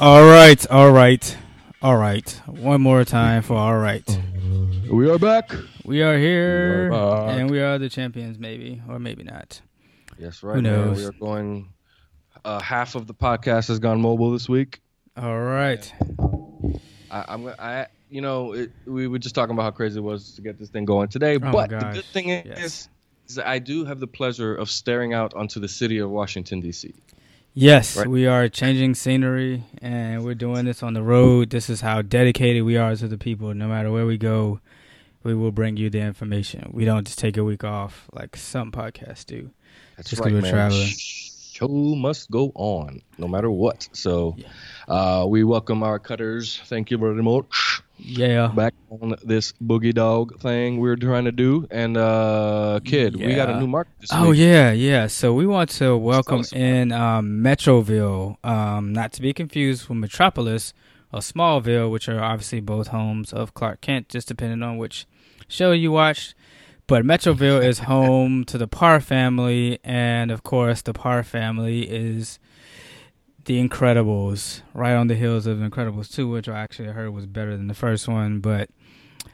All right, all right, all right. One more time for all right. We are back. We are here, We are and we are the champions, maybe or maybe not. Yes, right. Who man. knows? We are going. Uh, half of the podcast has gone mobile this week. All right. I, I'm. I. You know, it, we were just talking about how crazy it was to get this thing going today. Oh but the good thing is, Yes. is I do have the pleasure of staring out onto the city of Washington D.C. Yes, Right. we are changing scenery, and we're doing this on the road. This is how dedicated we are to the people. No matter where we go, we will bring you the information. We don't just take a week off like some podcasts do. That's Just 'cause right, we're man. traveling. Show must go on, no matter what. So, Yeah. uh, we welcome our cutters. Thank you very much. Yeah. back on this boogie dog thing we were trying to do. And uh kid, we got a new market this Oh week. yeah, yeah. So we want to welcome in um, Metroville, um, not to be confused with Metropolis or Smallville, which are obviously both homes of Clark Kent, just depending on which show you watched. But Metroville is home to the Parr family, and of course, the Parr family is the Incredibles, right on the heels of Incredibles 2, which I actually heard was better than the first one. But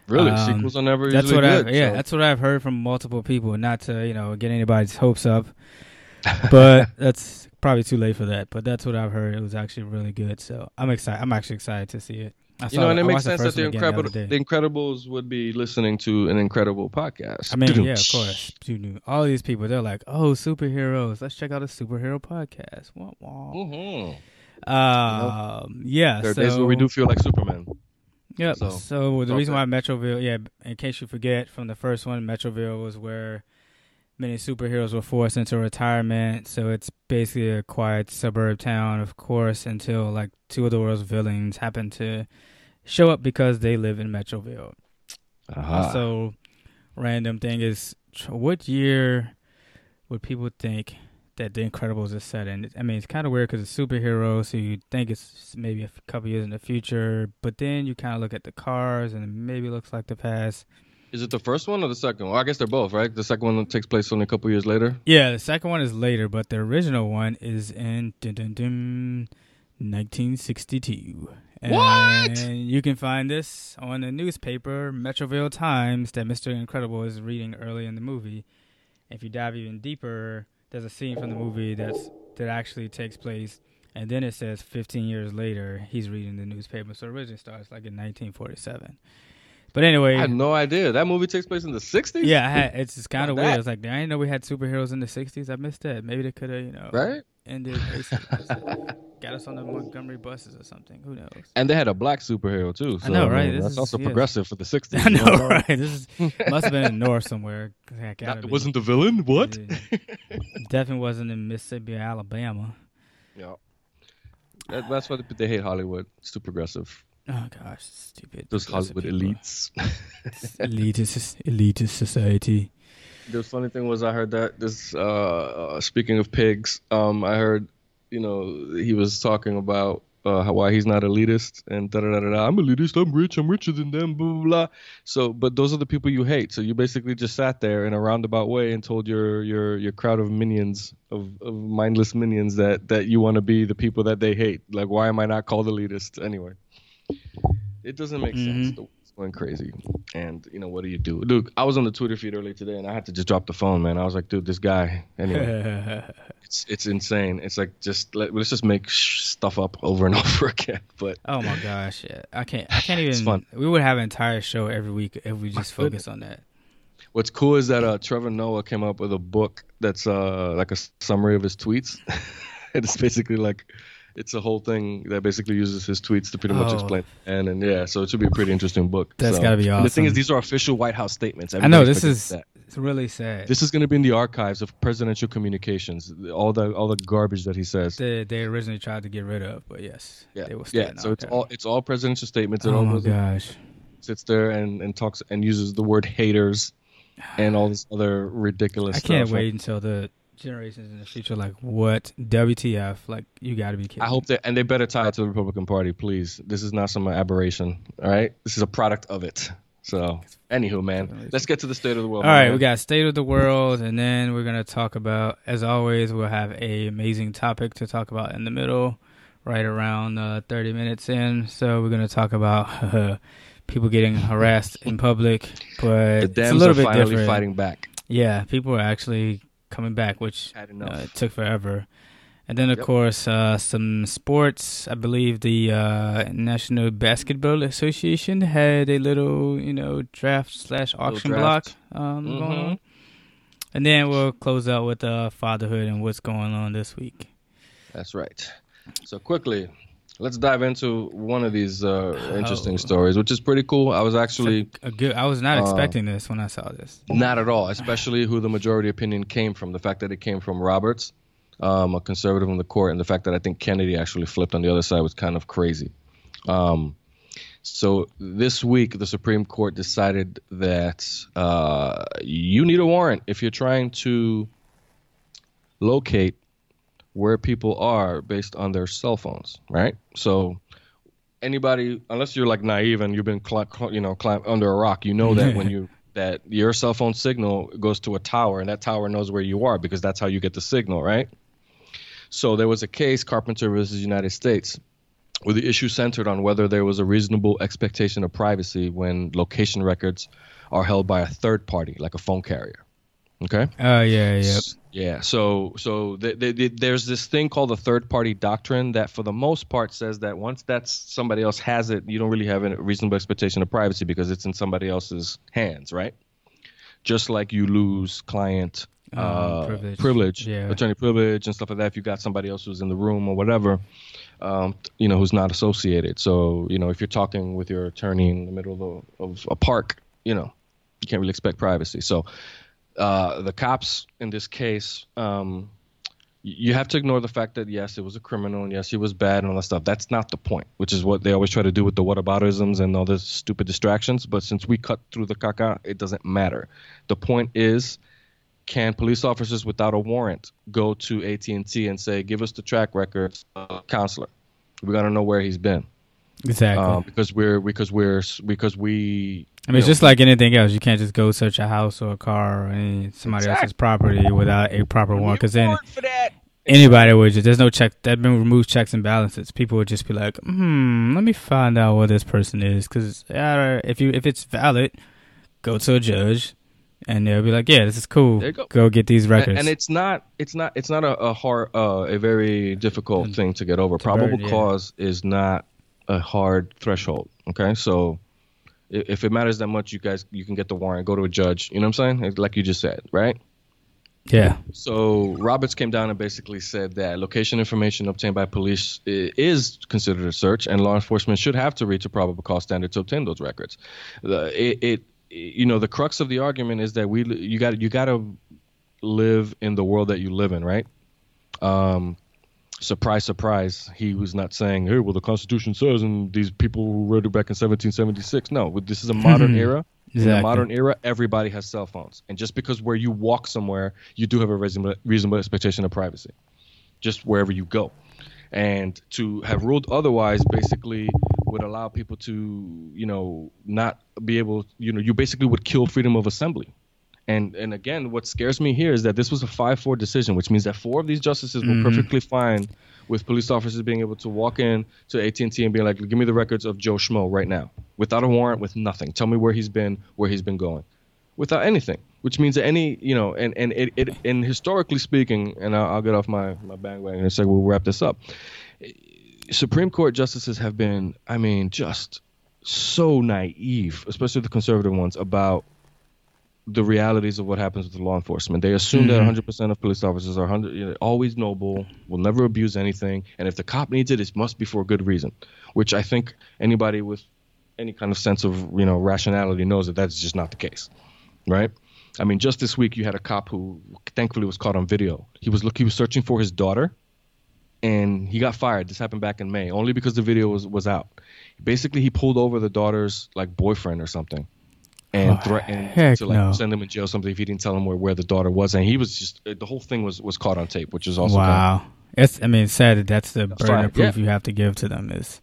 Really, Um, sequels are never that's what good. I've yeah, so- that's what I've heard from multiple people. Not to you know get anybody's hopes up, but that's probably too late for that. But that's what I've heard. It was actually really good, so I'm excited. I'm actually excited to see it. I you know, and it makes sense that the again Incredible, other the Incredibles would be listening to an incredible podcast. I mean, yeah, of course. All these people. They're like, "Oh, superheroes! Let's check out a superhero podcast." Wah, wah. Mhm. Um, yeah. There are so, days where we do feel like Superman. Yep. So, So, the reason why Metroville, yeah, in case you forget from the first one, Metroville was where many superheroes were forced into retirement. So it's basically a quiet suburb town, of course, until like two of the world's villains happen to show up because they live in Metroville. Aha. Also, random thing is, what year would people think that The Incredibles is set in? I mean, it's kind of weird because it's superheroes, so you think it's maybe a couple years in the future, but then you kind of look at the cars and it maybe looks like the past. Is it the first one or the second one? I guess they're both, right? The second one takes place only a couple years later. Yeah, the second one is later, but the original one is in dun, dun, dun, 1962. What? And you can find this on the newspaper Metroville Times that Mr. Incredible is reading early in the movie. If you dive even deeper, there's a scene from the movie that's that actually takes place, and then it says 15 years later he's reading the newspaper. So it originally starts like in 1947. But anyway, I had no idea. That movie takes place in the 60s? yeah, I had, it's just kind of weird. It's like I didn't know we had superheroes in the '60s. I missed that. Maybe they could have, you know, Right? Ended, ASAP. got us on the Montgomery buses or something. Who knows? And they had a black superhero, too. I know, right? mean, This that's is- also yes. progressive for the 60s. I you know, right? This is must have been in the north somewhere. It That be. wasn't the villain? What? Yeah. Definitely wasn't in Mississippi, or Alabama. Yeah. That, that's why they hate Hollywood. It's too progressive. Oh gosh, stupid. Those progressive Hollywood people. elites. elitist, elitist society. The funny thing was, I heard that this. Uh, uh, speaking of pigs, um, I heard, you know, he was talking about uh, why he's not elitist and da da da da. I'm elitist. I'm rich. I'm richer than them. Blah blah blah. So, but those are the people you hate. So you basically just sat there in a roundabout way and told your your your crowd of minions of, of mindless minions that that you want to be the people that they hate. Like, why am I not called elitist anyway? It doesn't make sense. Going crazy, and you know what do you do, dude? I was on the Twitter feed earlier today, and I had to just drop the phone, man. I was like, dude, this guy. Anyway, it's it's insane. It's like just let, let's just make sh- stuff up over and over again. But oh my gosh, yeah. I can't. I can't It's even. fun. We would have an entire show every week if we just focus on that. what's cool is that uh, Trevor Noah came up with a book that's uh like a summary of his tweets. it's basically like. It's a whole thing that basically uses his tweets to pretty much Oh. explain, and and yeah, so it should be a pretty interesting book. That's So- gotta be And the thing is, these are official White House statements. I know this is that. it's really sad. This is going to be in the archives of presidential communications. All the all the garbage that he says. they, they originally tried to get rid of, but yes, Yeah, yeah. So it's all it's all presidential statements. Oh my gosh. sits there and, and talks and uses the word haters and all this other ridiculous I stuff. can't wait until the generations in the future like what WTF like you got to be kidding. I hope that and they better tie it to the Republican Party, please. This is not some aberration. All right, this is a product of it. So, anywho, man, let's get to the state of the world. All right, man. we got state of the world, and then we're gonna talk about, as always, we'll have a amazing topic to talk about in the middle, right around uh, 30 minutes in. So we're gonna talk about people getting harassed in public, but The Dems it's a little are bit finally different. fighting back. Yeah, people are actually coming back, which uh, it took forever. And then, of Yep. course, uh, some sports. I believe the uh, National Basketball Association had a little, you know, draft slash auction block um, going Mhm. on. And then we'll close out with uh, fatherhood and what's going on this week. That's right. So quickly, let's dive into one of these uh, interesting Oh. stories, which is pretty cool. I was actually a good. I was not uh, expecting this when I saw this. not at all, especially who the majority opinion came from. The fact that it came from Roberts, um, a conservative in the court, and the fact that I think Kennedy actually flipped on the other side was kind of crazy. Um, so this week, the Supreme Court decided that uh, you need a warrant if you're trying to locate where people are based on their cell phones, right? So anybody, unless you're like naive and you've been, cli- cl- you know, climb under a rock, you know that when you that your cell phone signal goes to a tower and that tower knows where you are because that's how you get the signal, right? So there was a case, Carpenter versus United States, where the issue centered on whether there was a reasonable expectation of privacy when location records are held by a third party, like a phone carrier. Okay. Oh yeah, yeah. Yeah. So so th th th there's this thing called the third party doctrine that, for the most part, says that once that's somebody else has it, you don't really have a reasonable expectation of privacy because it's in somebody else's hands, right? Just like you lose client Um, uh, privilege. privilege, Yeah. attorney privilege, and stuff like that. If you got somebody else who's in the room or whatever, um, you know, who's not associated. So you know, if you're talking with your attorney in the middle of a, of a park, you know, you can't really expect privacy. So uh, the cops in this case, um, you have to ignore the fact that yes, it was a criminal and yes, he was bad and all that stuff. That's not the point, which is what they always try to do with the whataboutisms and all this stupid distractions. But since we cut through the caca, it doesn't matter. The point is, can police officers without a warrant go to AT&T and say, "Give us the track records, counselor. We got to know where he's been." Exactly. Um, because we're because we're because we I mean, it's know, just like anything else. You can't just go search a house or a car or any somebody else's property without a proper warrant. Because then for that. anybody would just there's no check that been removed checks and balances. People would just be like, hmm, let me find out what this person is. Because uh, if you if it's valid, go to a judge, and they'll be like, yeah, this is cool. There you go. get these records. And, and it's not it's not it's not a, a hard uh, a very difficult Mm. thing to get over. To burn, Probable yeah. cause is not a hard threshold. Okay, so if it matters that much, you guys you can get the warrant, go to a judge. You know what I'm saying? Like you just said, right? yeah, So Roberts came down and basically said that location information obtained by police is considered a search, and law enforcement should have to reach a probable cause standard to obtain those records. The, it, it, you know, the crux of the argument is that we, you got, you got to live in the world that you live in, right? Um, surprise, surprise. He was not saying, "Hey, well, the Constitution says," and these people who wrote it back in 1776. No, this is a modern hmm. era. In Exactly. the modern era, everybody has cell phones, and just because where you walk somewhere, you do have a reasonable, reasonable expectation of privacy, just wherever you go. And to have ruled otherwise, basically, would allow people to, you know, not be able, you know, you basically would kill freedom of assembly. And and again, what scares me here is that this was a five-four decision, which means that four of these justices were Mhm. perfectly fine with police officers being able to walk in to AT&T and being like, "Give me the records of Joe Schmo right now, without a warrant, with nothing. Tell me where he's been, where he's been going, without anything." Which means that any, you know, and and it, it and historically speaking, and I'll, I'll get off my my bandwagon and say we'll wrap this up. Supreme Court justices have been, I mean, just so naive, especially the conservative ones, about the realities of what happens with law enforcement. They assume that Mhm. 100% of police officers are 100, you know, always noble, will never abuse anything, and if the cop needs it, it must be for a good reason. Which I think anybody with any kind of sense of you know rationality knows that that's just not the case, right? I mean, just this week you had a cop who thankfully was caught on video. He was look he was searching for his daughter, and he got fired. This happened back in May, only because the video was was out. Basically, he pulled over the daughter's like boyfriend or something, and Oh, threatened to like no. send him in jail or something if he didn't tell him where, where the daughter was. And he was just uh, the whole thing was was caught on tape, which is also kind of- wow. It's I mean, it's sad that that's the burden fine, of proof yeah. you have to give to them is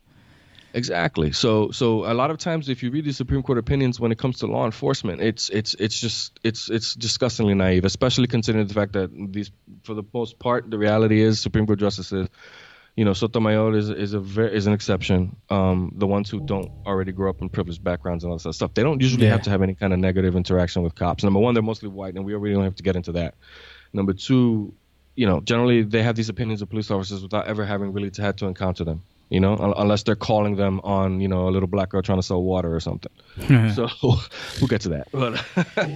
Exactly. So so a lot of times if you read the Supreme Court opinions when it comes to law enforcement, it's it's it's just it's it's disgustingly naive, especially considering the fact that these for the most part the reality is Supreme Court justices you know, Sotomayor is is a very is an exception. Um, the ones who don't already grow up in privileged backgrounds and all that stuff, they don't usually Yeah. have to have any kind of negative interaction with cops. Number one, they're mostly white, and we already don't have to get into that. Number two, you know, generally they have these opinions of police officers without ever having really had to encounter them. You know, unless they're calling them on, you know, a little black girl trying to sell water or something. So we'll get to that. But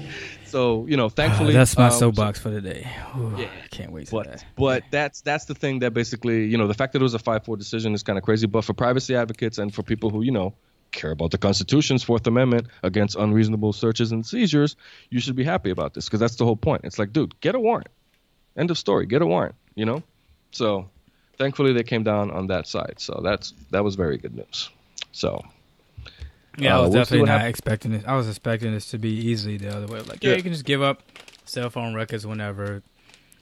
so you know, thankfully that's my um, soapbox for the day. Ooh, Yeah. can't wait for but that. but that's that's the thing that basically you know the fact that it was a five four decision is kind of crazy. But for privacy advocates and for people who you know care about the Constitution's Fourth Amendment against unreasonable searches and seizures, you should be happy about this because that's the whole point. It's like, dude, get a warrant. End of story. Get a warrant. You know. So thankfully they came down on that side. So that's that was very good news. So Yeah, I Uh, was we'll definitely not happens. expecting this. I was expecting this to be easily the other way. Like, yeah, Yeah. you can just give up cell phone records whenever,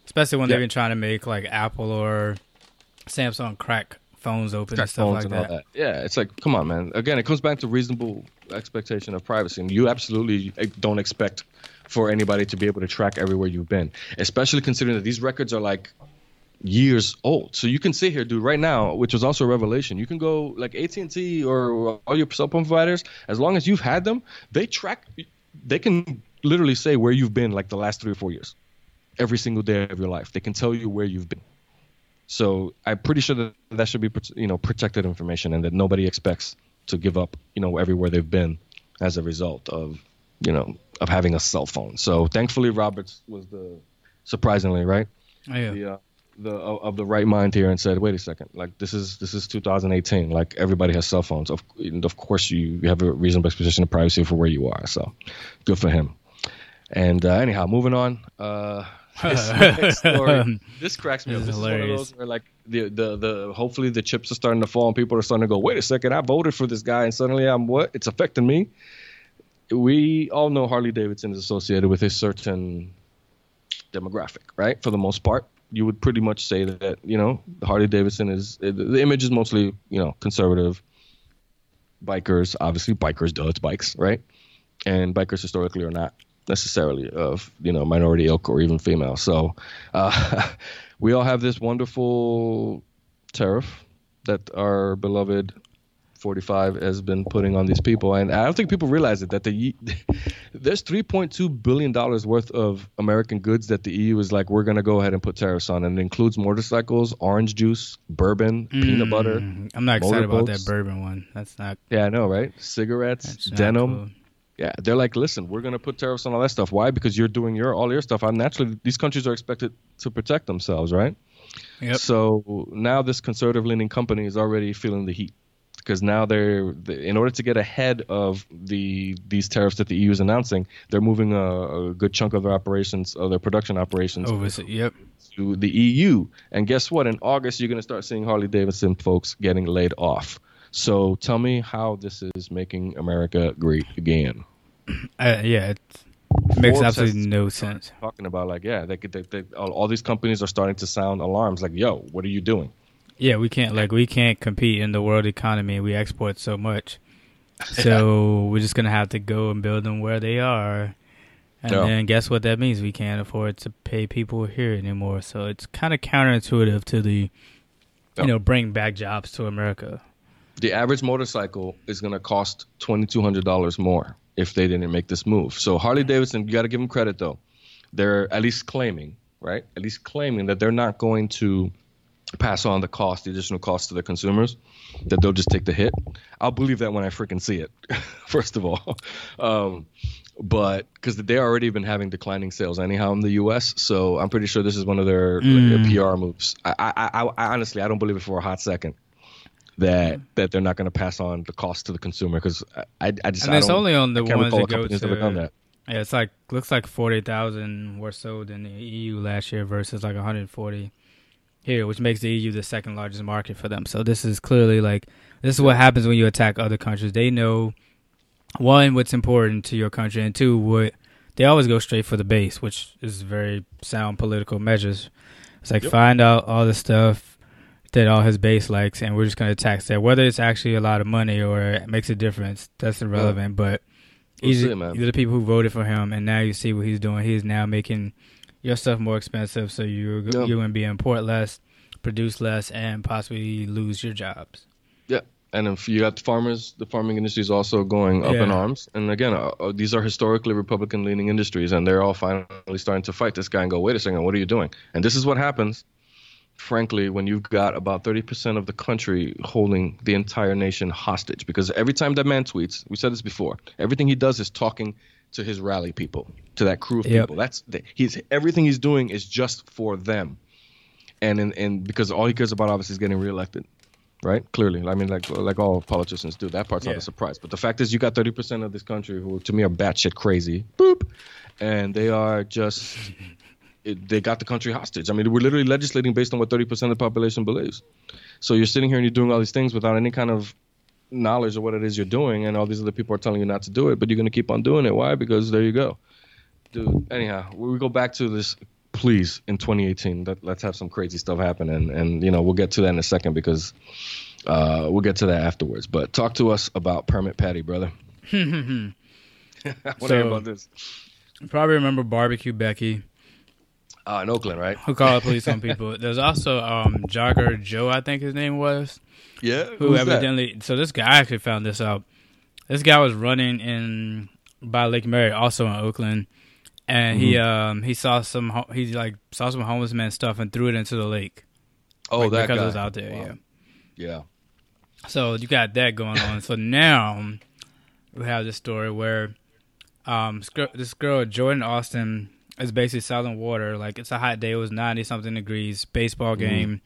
especially when Yeah. they've been trying to make like Apple or Samsung crack phones open track and stuff like and that. that. Yeah, it's like, come on, man. Again, it comes back to reasonable expectation of privacy, and you absolutely eh, don't expect for anybody to be able to track everywhere you've been, especially considering that these records are like years old. So you can sit here, dude, right now, which was also a revelation. You can go like AT and T or all your cell phone providers, as long as you've had them, they track. They can literally say where you've been like the last three or four years, every single day of your life. They can tell you where you've been. So I'm pretty sure that that should be you know protected information and that nobody expects to give up you know everywhere they've been as a result of you know of having a cell phone. So thankfully Roberts was the surprisingly right Oh, yeah. the uh, the of the right mind here and said wait a second like this is this is 2018 like everybody has cell phones of and of course you, you have a reasonable expectation of privacy for where you are so good for him and uh, anyhow moving on uh this next story this cracks me up. This This is is one of those where like the, the the hopefully the chips are starting to fall and people are starting to go, wait a second, I voted for this guy and suddenly I'm what? It's affecting me. We all know Harley Davidson is associated with a certain demographic, right? For the most part, you would pretty much say that you know Harley Davidson is the image is mostly you know conservative. Bikers, obviously, bikers, it's bikes, right? And bikers historically are not necessarily of you know minority ilk or even female. So uh, we all have this wonderful tariff that our beloved 45 has been putting on these people, and I don't think people realize it that the there's 3.2 billion dollars worth of American goods that the EU is like we're gonna go ahead and put tariffs on, and it includes motorcycles, orange juice, bourbon, peanut butter. Mm, I'm not excited about that bourbon one. That's not. Yeah, I know, right? Cigarettes, denim. cool. Yeah, they're like, listen, we're gonna put tariffs on all that stuff. Why? Because you're doing your all your stuff. And naturally, these countries are expected to protect themselves, right? Yep. So now this conservative leaning company is already feeling the heat because now they're in order to get ahead of the these tariffs that the EU is announcing, they're moving a, a good chunk of their operations, of their production operations, Overseas. Yep. to the EU. And guess what? In August, you're gonna start seeing Harley Davidson folks getting laid off. So tell me how this is making America great again. Uh, yeah. It makes Forbes absolutely no sense. Talking about like, yeah, they, could- they, they, all, all these companies are starting to sound alarms. Like, yo, what are you doing? Yeah, we can't like we can't compete in the world economy. We export so much, so we're just gonna have to go and build them where they are. And then guess what that means? We can't afford to pay people here anymore. So it's kind of counterintuitive to the, you know, bring back jobs to America. The average motorcycle is going to cost twenty two hundred dollars more if they didn't make this move. So Harley Davidson, you got to give them credit though. They're at least claiming, right? At least claiming that they're not going to pass on the cost, the additional cost to the consumers. That they'll just take the hit. I'll believe that when I freaking see it. First of all, um, but because they already been having declining sales anyhow in the U.S., so I'm pretty sure this is one of their like, Mm. PR moves. I, I, I, I honestly, I don't believe it for a hot second that that they're not going to pass on the cost to the consumer because I, I, I just And I it's only on the ones that go company that's ever done to. that. Yeah, it's like looks like forty thousand were sold in the EU last year versus like 140 here, which makes the EU the second largest market for them. So this is clearly like this is what happens when you attack other countries. They know one what's important to your country, and two what they always go straight for the base, which is very sound political measures. It's like Yep. find out all the stuff that all his base likes, and we're just going to tax that. Whether it's actually a lot of money or it makes a difference, that's irrelevant. But We'll He's, see, these are the people who voted for him, and now you see what he's doing. He's now making your stuff more expensive, so you're Yeah. you're going to be import less. produce less, and possibly lose your jobs. Yeah, and if you got the farmers, the farming industry is also going up in arms. And again, uh, uh, these are historically Republican-leaning industries, and they're all finally starting to fight this guy and go, "Wait a second, what are you doing?" And this is what happens, frankly, when you've got about 30% of the country holding the entire nation hostage. Because every time that man tweets, we said this before, everything he does is talking to his rally people, to that crew of Yep. people. That's the, he's everything he's doing is just for them. And and, and because all he cares about obviously is getting reelected right? Clearly, I mean, like like all politicians do. That part's not a surprise. But the fact is, you got 30% of this country who, to me, are batshit crazy. Boop, and they are just. It, they got the country hostage. I mean, we're literally legislating based on what 30% of the population believes. So you're sitting here and you're doing all these things without any kind of knowledge of what it is you're doing, and all these other people are telling you not to do it, but you're going to keep on doing it. Why? Because there you go. Dude, anyhow, we go back to this. Please, in 2018, let, let's have some crazy stuff happen, and, and you know we'll get to that in a second because uh, we'll get to that afterwards. But talk to us about Permit Patty, brother. what So- about this? You probably remember Barbecue Becky, Uh, in Oakland, right? who called the police on people. There's also um, Jogger Joe, I think his name was, Yeah. who Who's that? evidently. So this guy actually found this out. This guy was running in by Lake Merritt, also in Oakland, and he Mm-hmm. um he saw some he like saw some homeless man stuff and threw it into the lake. Oh, like, that because guy. it was out there. Wow. Yeah. Yeah. So you got that going on. so now we have this story where um this girl, this girl Jordan Austin is basically selling water. Like it's a hot day. It was ninety something degrees. Baseball game.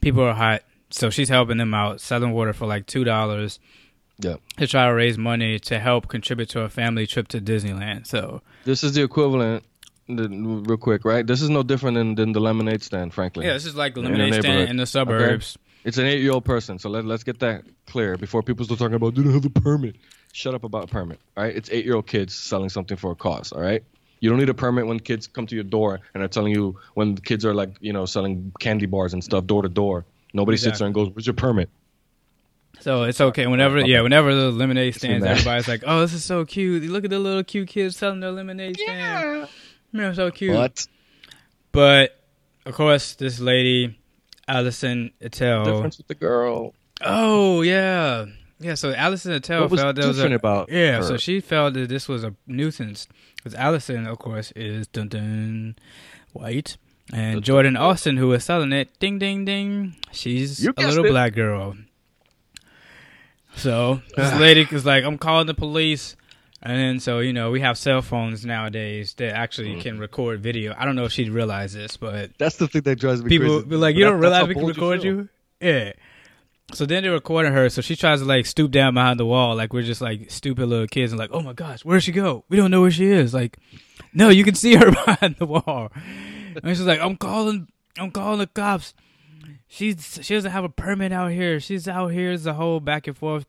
People are hot. So she's helping them out, selling water for like two dollars Yeah. to try to raise money to help contribute to a family trip to Disneyland. So This is the equivalent, real quick, right? This is no different than, than the lemonade stand, frankly. yeah, this is like the In lemonade stand in the suburbs. It's an eight-year-old person, so let, let's get that clear before people start talking about didn't have a permit. Shut up about a permit, all right? It's eight-year-old kids selling something for a cause, all right? You don't need a permit when kids come to your door and are telling you when the kids are like, you know, selling candy bars and stuff door to door. Nobody sits there and goes, "Where's your permit?" So it's okay whenever, yeah, whenever the lemonade stands, everybody's like, "Oh, this is so cute! Look at the little cute kids selling their lemonade stand. Man, so cute." What? But of course, this lady, Alison Ettel. Difference with the girl. Oh yeah, yeah. So Alison Ettel What was felt there was different a, about yeah. her? So she felt that this was a nuisance because Alison, of course, is dun dun white. And Dun, Jordan Austin, who was selling it, ding ding ding, she's a little it. black girl. So this lady is like, I'm calling the police. And then, so, you know, we have cell phones nowadays that actually Mm-hmm. can record video. I don't know if she'd realize this, but That's the thing that drives me people crazy. be like, you that- don't that's realize we can bold you record you? Yeah. So then they're recording her. So she tries to like stoop down behind the wall, like we're just like stupid little kids, and like, oh my gosh, where'd she go? We don't know where she is. Like, no, you can see her behind the wall. And she's like, I'm calling, I'm calling the cops. She's she doesn't have a permit out here. She's out here. It's a whole back and forth.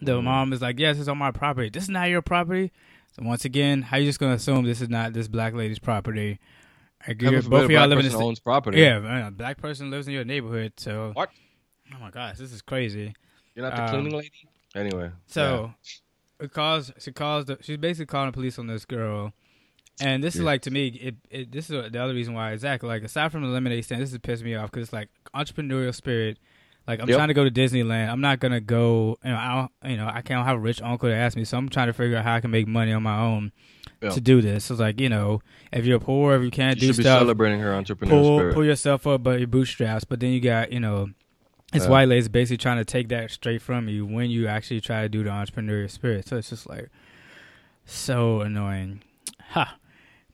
The Mm-hmm. mom is like, yes, it's on my property. This is not your property. So once again, how you just gonna assume this is not this black lady's property? Heaven you're- both of y'all live in person owns property. yeah, man, a black person lives in your neighborhood, so What? Oh my gosh, this is crazy. You're not the Um, cleaning lady. Anyway. So it calls she calls the she's basically calling the police on this girl. And this is like to me, it, it this is the other reason why exactly like aside from the lemonade stand, this is pissing me off because it's like entrepreneurial spirit. Like I'm Yep. trying to go to Disneyland, I'm not gonna go. You know, I don't, you know I can't have a rich uncle to ask me, so I'm trying to figure out how I can make money on my own Yeah. to do this. So it's like you know, if you're poor, if you can't you do should be stuff, celebrating her entrepreneurial pull spirit. pull yourself up by your bootstraps. But then you got you know, this Yeah. white lady's basically trying to take that straight from you when you actually try to do the entrepreneurial spirit. So it's just like so annoying. Ha!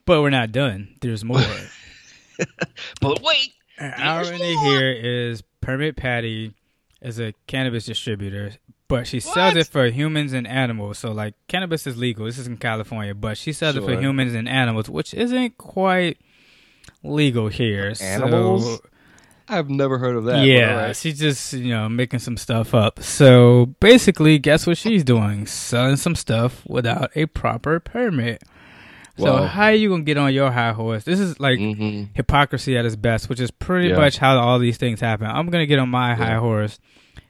But we're not done. There's more. but wait, irony here is Permit Patty is a cannabis distributor, but she sells it for humans and animals. So like cannabis is legal. This is in California, but she sells it for humans and animals, which isn't quite legal here. So- Animals? I've never heard of that. yeah, alright. she's just you know making some stuff up. So basically, guess what she's doing? Selling some stuff without a proper permit. So how you gonna get on your high horse? This is like Mhm. hypocrisy at its best, which is pretty Yeah. much how all these things happen. I'm gonna get on my high horse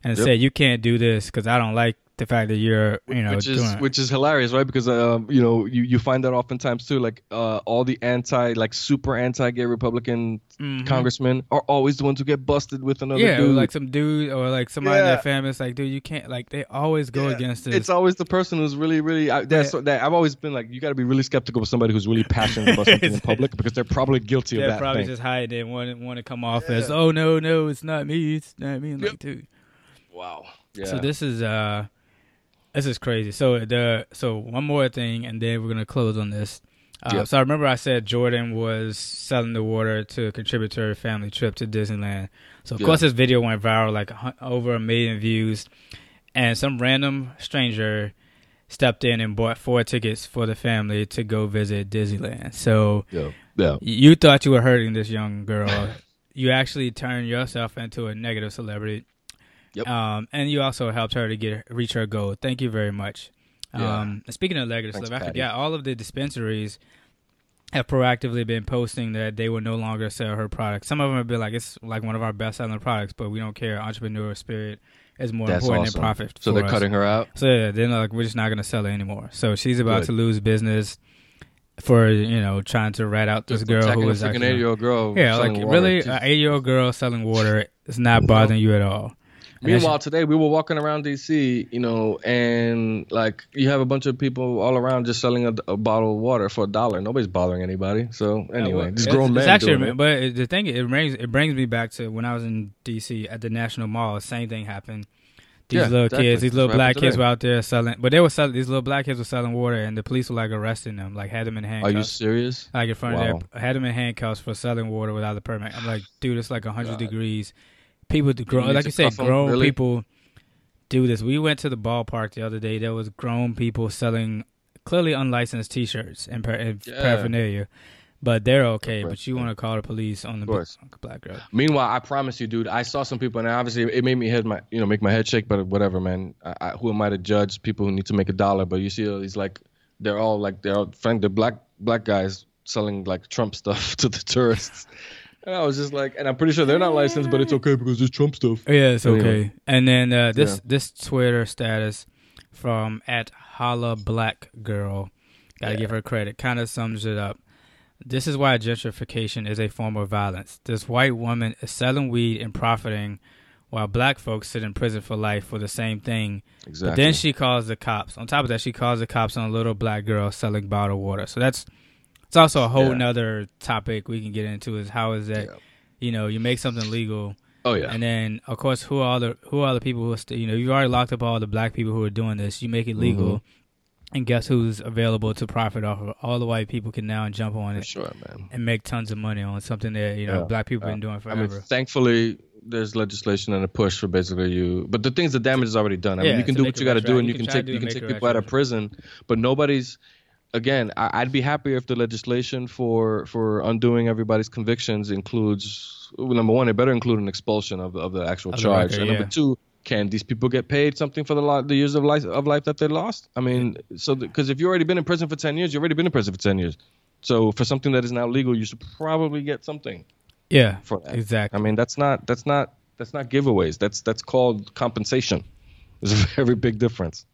and Yep. say you can't do this because I don't like the fact that you're you know which is doing which is hilarious, right? Because um, you know, you, you find that oftentimes too. Like uh, all the anti, like super anti-gay Republican Mhm. congressmen are always the ones who get busted with another yeah, dude. like some dude or like somebody in Yeah. their family. It's like, dude, you can't like they always go Yeah, against it It's always the person who's really, really. I, that's that I've always been like, you got to be really skeptical of somebody who's really passionate about something in public because they're probably guilty of that. They're probably thing. just hiding and want want to come off Yeah. as, oh no, no, it's not me, it's not me. Like, dude. wow. Yeah. So this is uh, this is crazy. So the so one more thing, and then we're gonna close on this. Uh, Yep. So I remember I said Jordan was selling the water to contribute to her family trip to Disneyland. So of Yeah. course this video went viral, like over a million views, and some random stranger stepped in and bought four tickets for the family to go visit Disneyland. So yeah. Yeah. you thought you were hurting this young girl. you actually turned yourself into a negative celebrity. Yep. Um, and you also helped her to get reach her goal. Thank you very much. Yeah. Um, speaking of Thanks, celebrity, I all of the dispensaries have proactively been posting that they will no longer sell her product. Some of them have been like, it's like one of our best selling products, but we don't care. Entrepreneur spirit is more That's important awesome. than profit. So they're us. cutting her out. So yeah, they're like, we're just not going to sell it anymore. So she's about Good. to lose business for you know trying to rat out this girl who was freaking actually eight-year-old girl. yeah, like water. really, an eight-year-old girl selling water is not bothering you at all. Meanwhile, today we were walking around DC, you know, and like you have a bunch of people all around just selling a, a bottle of water for a dollar. Nobody's bothering anybody. So anyway, these it's, grown it's men actually, doing it. but the thing it brings it brings me back to when I was in DC at the National Mall. Same thing happened. These Yeah, little exactly. kids, these little black kids were out there selling, but they were selling. These little black kids were selling water, and the police were like arresting them, like had them in handcuffs. Are you serious? like in front Wow. of their, had them in handcuffs for selling water without a permit. I'm like, dude, it's like hundred degrees. People, You like you said, grown really? people do this. We went to the ballpark the other day. There was grown people selling clearly unlicensed T-shirts and, par- and Yeah. paraphernalia, but they're okay. But you want to call the police on the black, girl? Meanwhile, I promise you, dude, I saw some people, and obviously it made me head my, you know, make my head shake. But whatever, man. I, I, who am I to judge people who need to make a dollar? But you see, these like, they're all like, they're all, frank, they're black black guys selling like Trump stuff to the tourists. And I was just like, and I'm pretty sure they're not licensed, but it's okay because it's Trump stuff. Yeah, it's Anyway. okay. And then uh, this Yeah. this Twitter status from at holla black girl, gotta Yeah. give her credit, kind of sums it up. This is why gentrification is a form of violence. This white woman is selling weed and profiting, while black folks sit in prison for life for the same thing. Exactly. But then she calls the cops. On top of that, she calls the cops on a little black girl selling bottled water. So that's it's also a whole Yeah. nother topic we can get into. Is how is that Yeah. you know you make something legal. oh yeah. And then, of course, who are the who are the people who are st- you know you've already locked up all the black people who are doing this. You make it legal, Mm-hmm. and guess who's available to profit off of? All the white people can now jump on For it sure, man. and make tons of money on something that you know Yeah, black people been doing forever. I mean, thankfully, there's legislation and a push for basically you. But the things, the damage is already done. I Yeah, mean, you can do what you got to do, and you can take you can take people out of prison. But nobody's. Again, I, I'd be happier if the legislation for for undoing everybody's convictions includes well, number one, it better include an expulsion of the, of the actual Of the charge, record, and number two, can these people get paid something for the li- the years of life of life that they lost? I mean, so because if you've already been in prison for ten years, you've already been in prison for ten years. So for something that is now legal, you should probably get something yeah, for that. exactly. I mean, that's not that's not that's not giveaways. That's that's called compensation. There's a very big difference.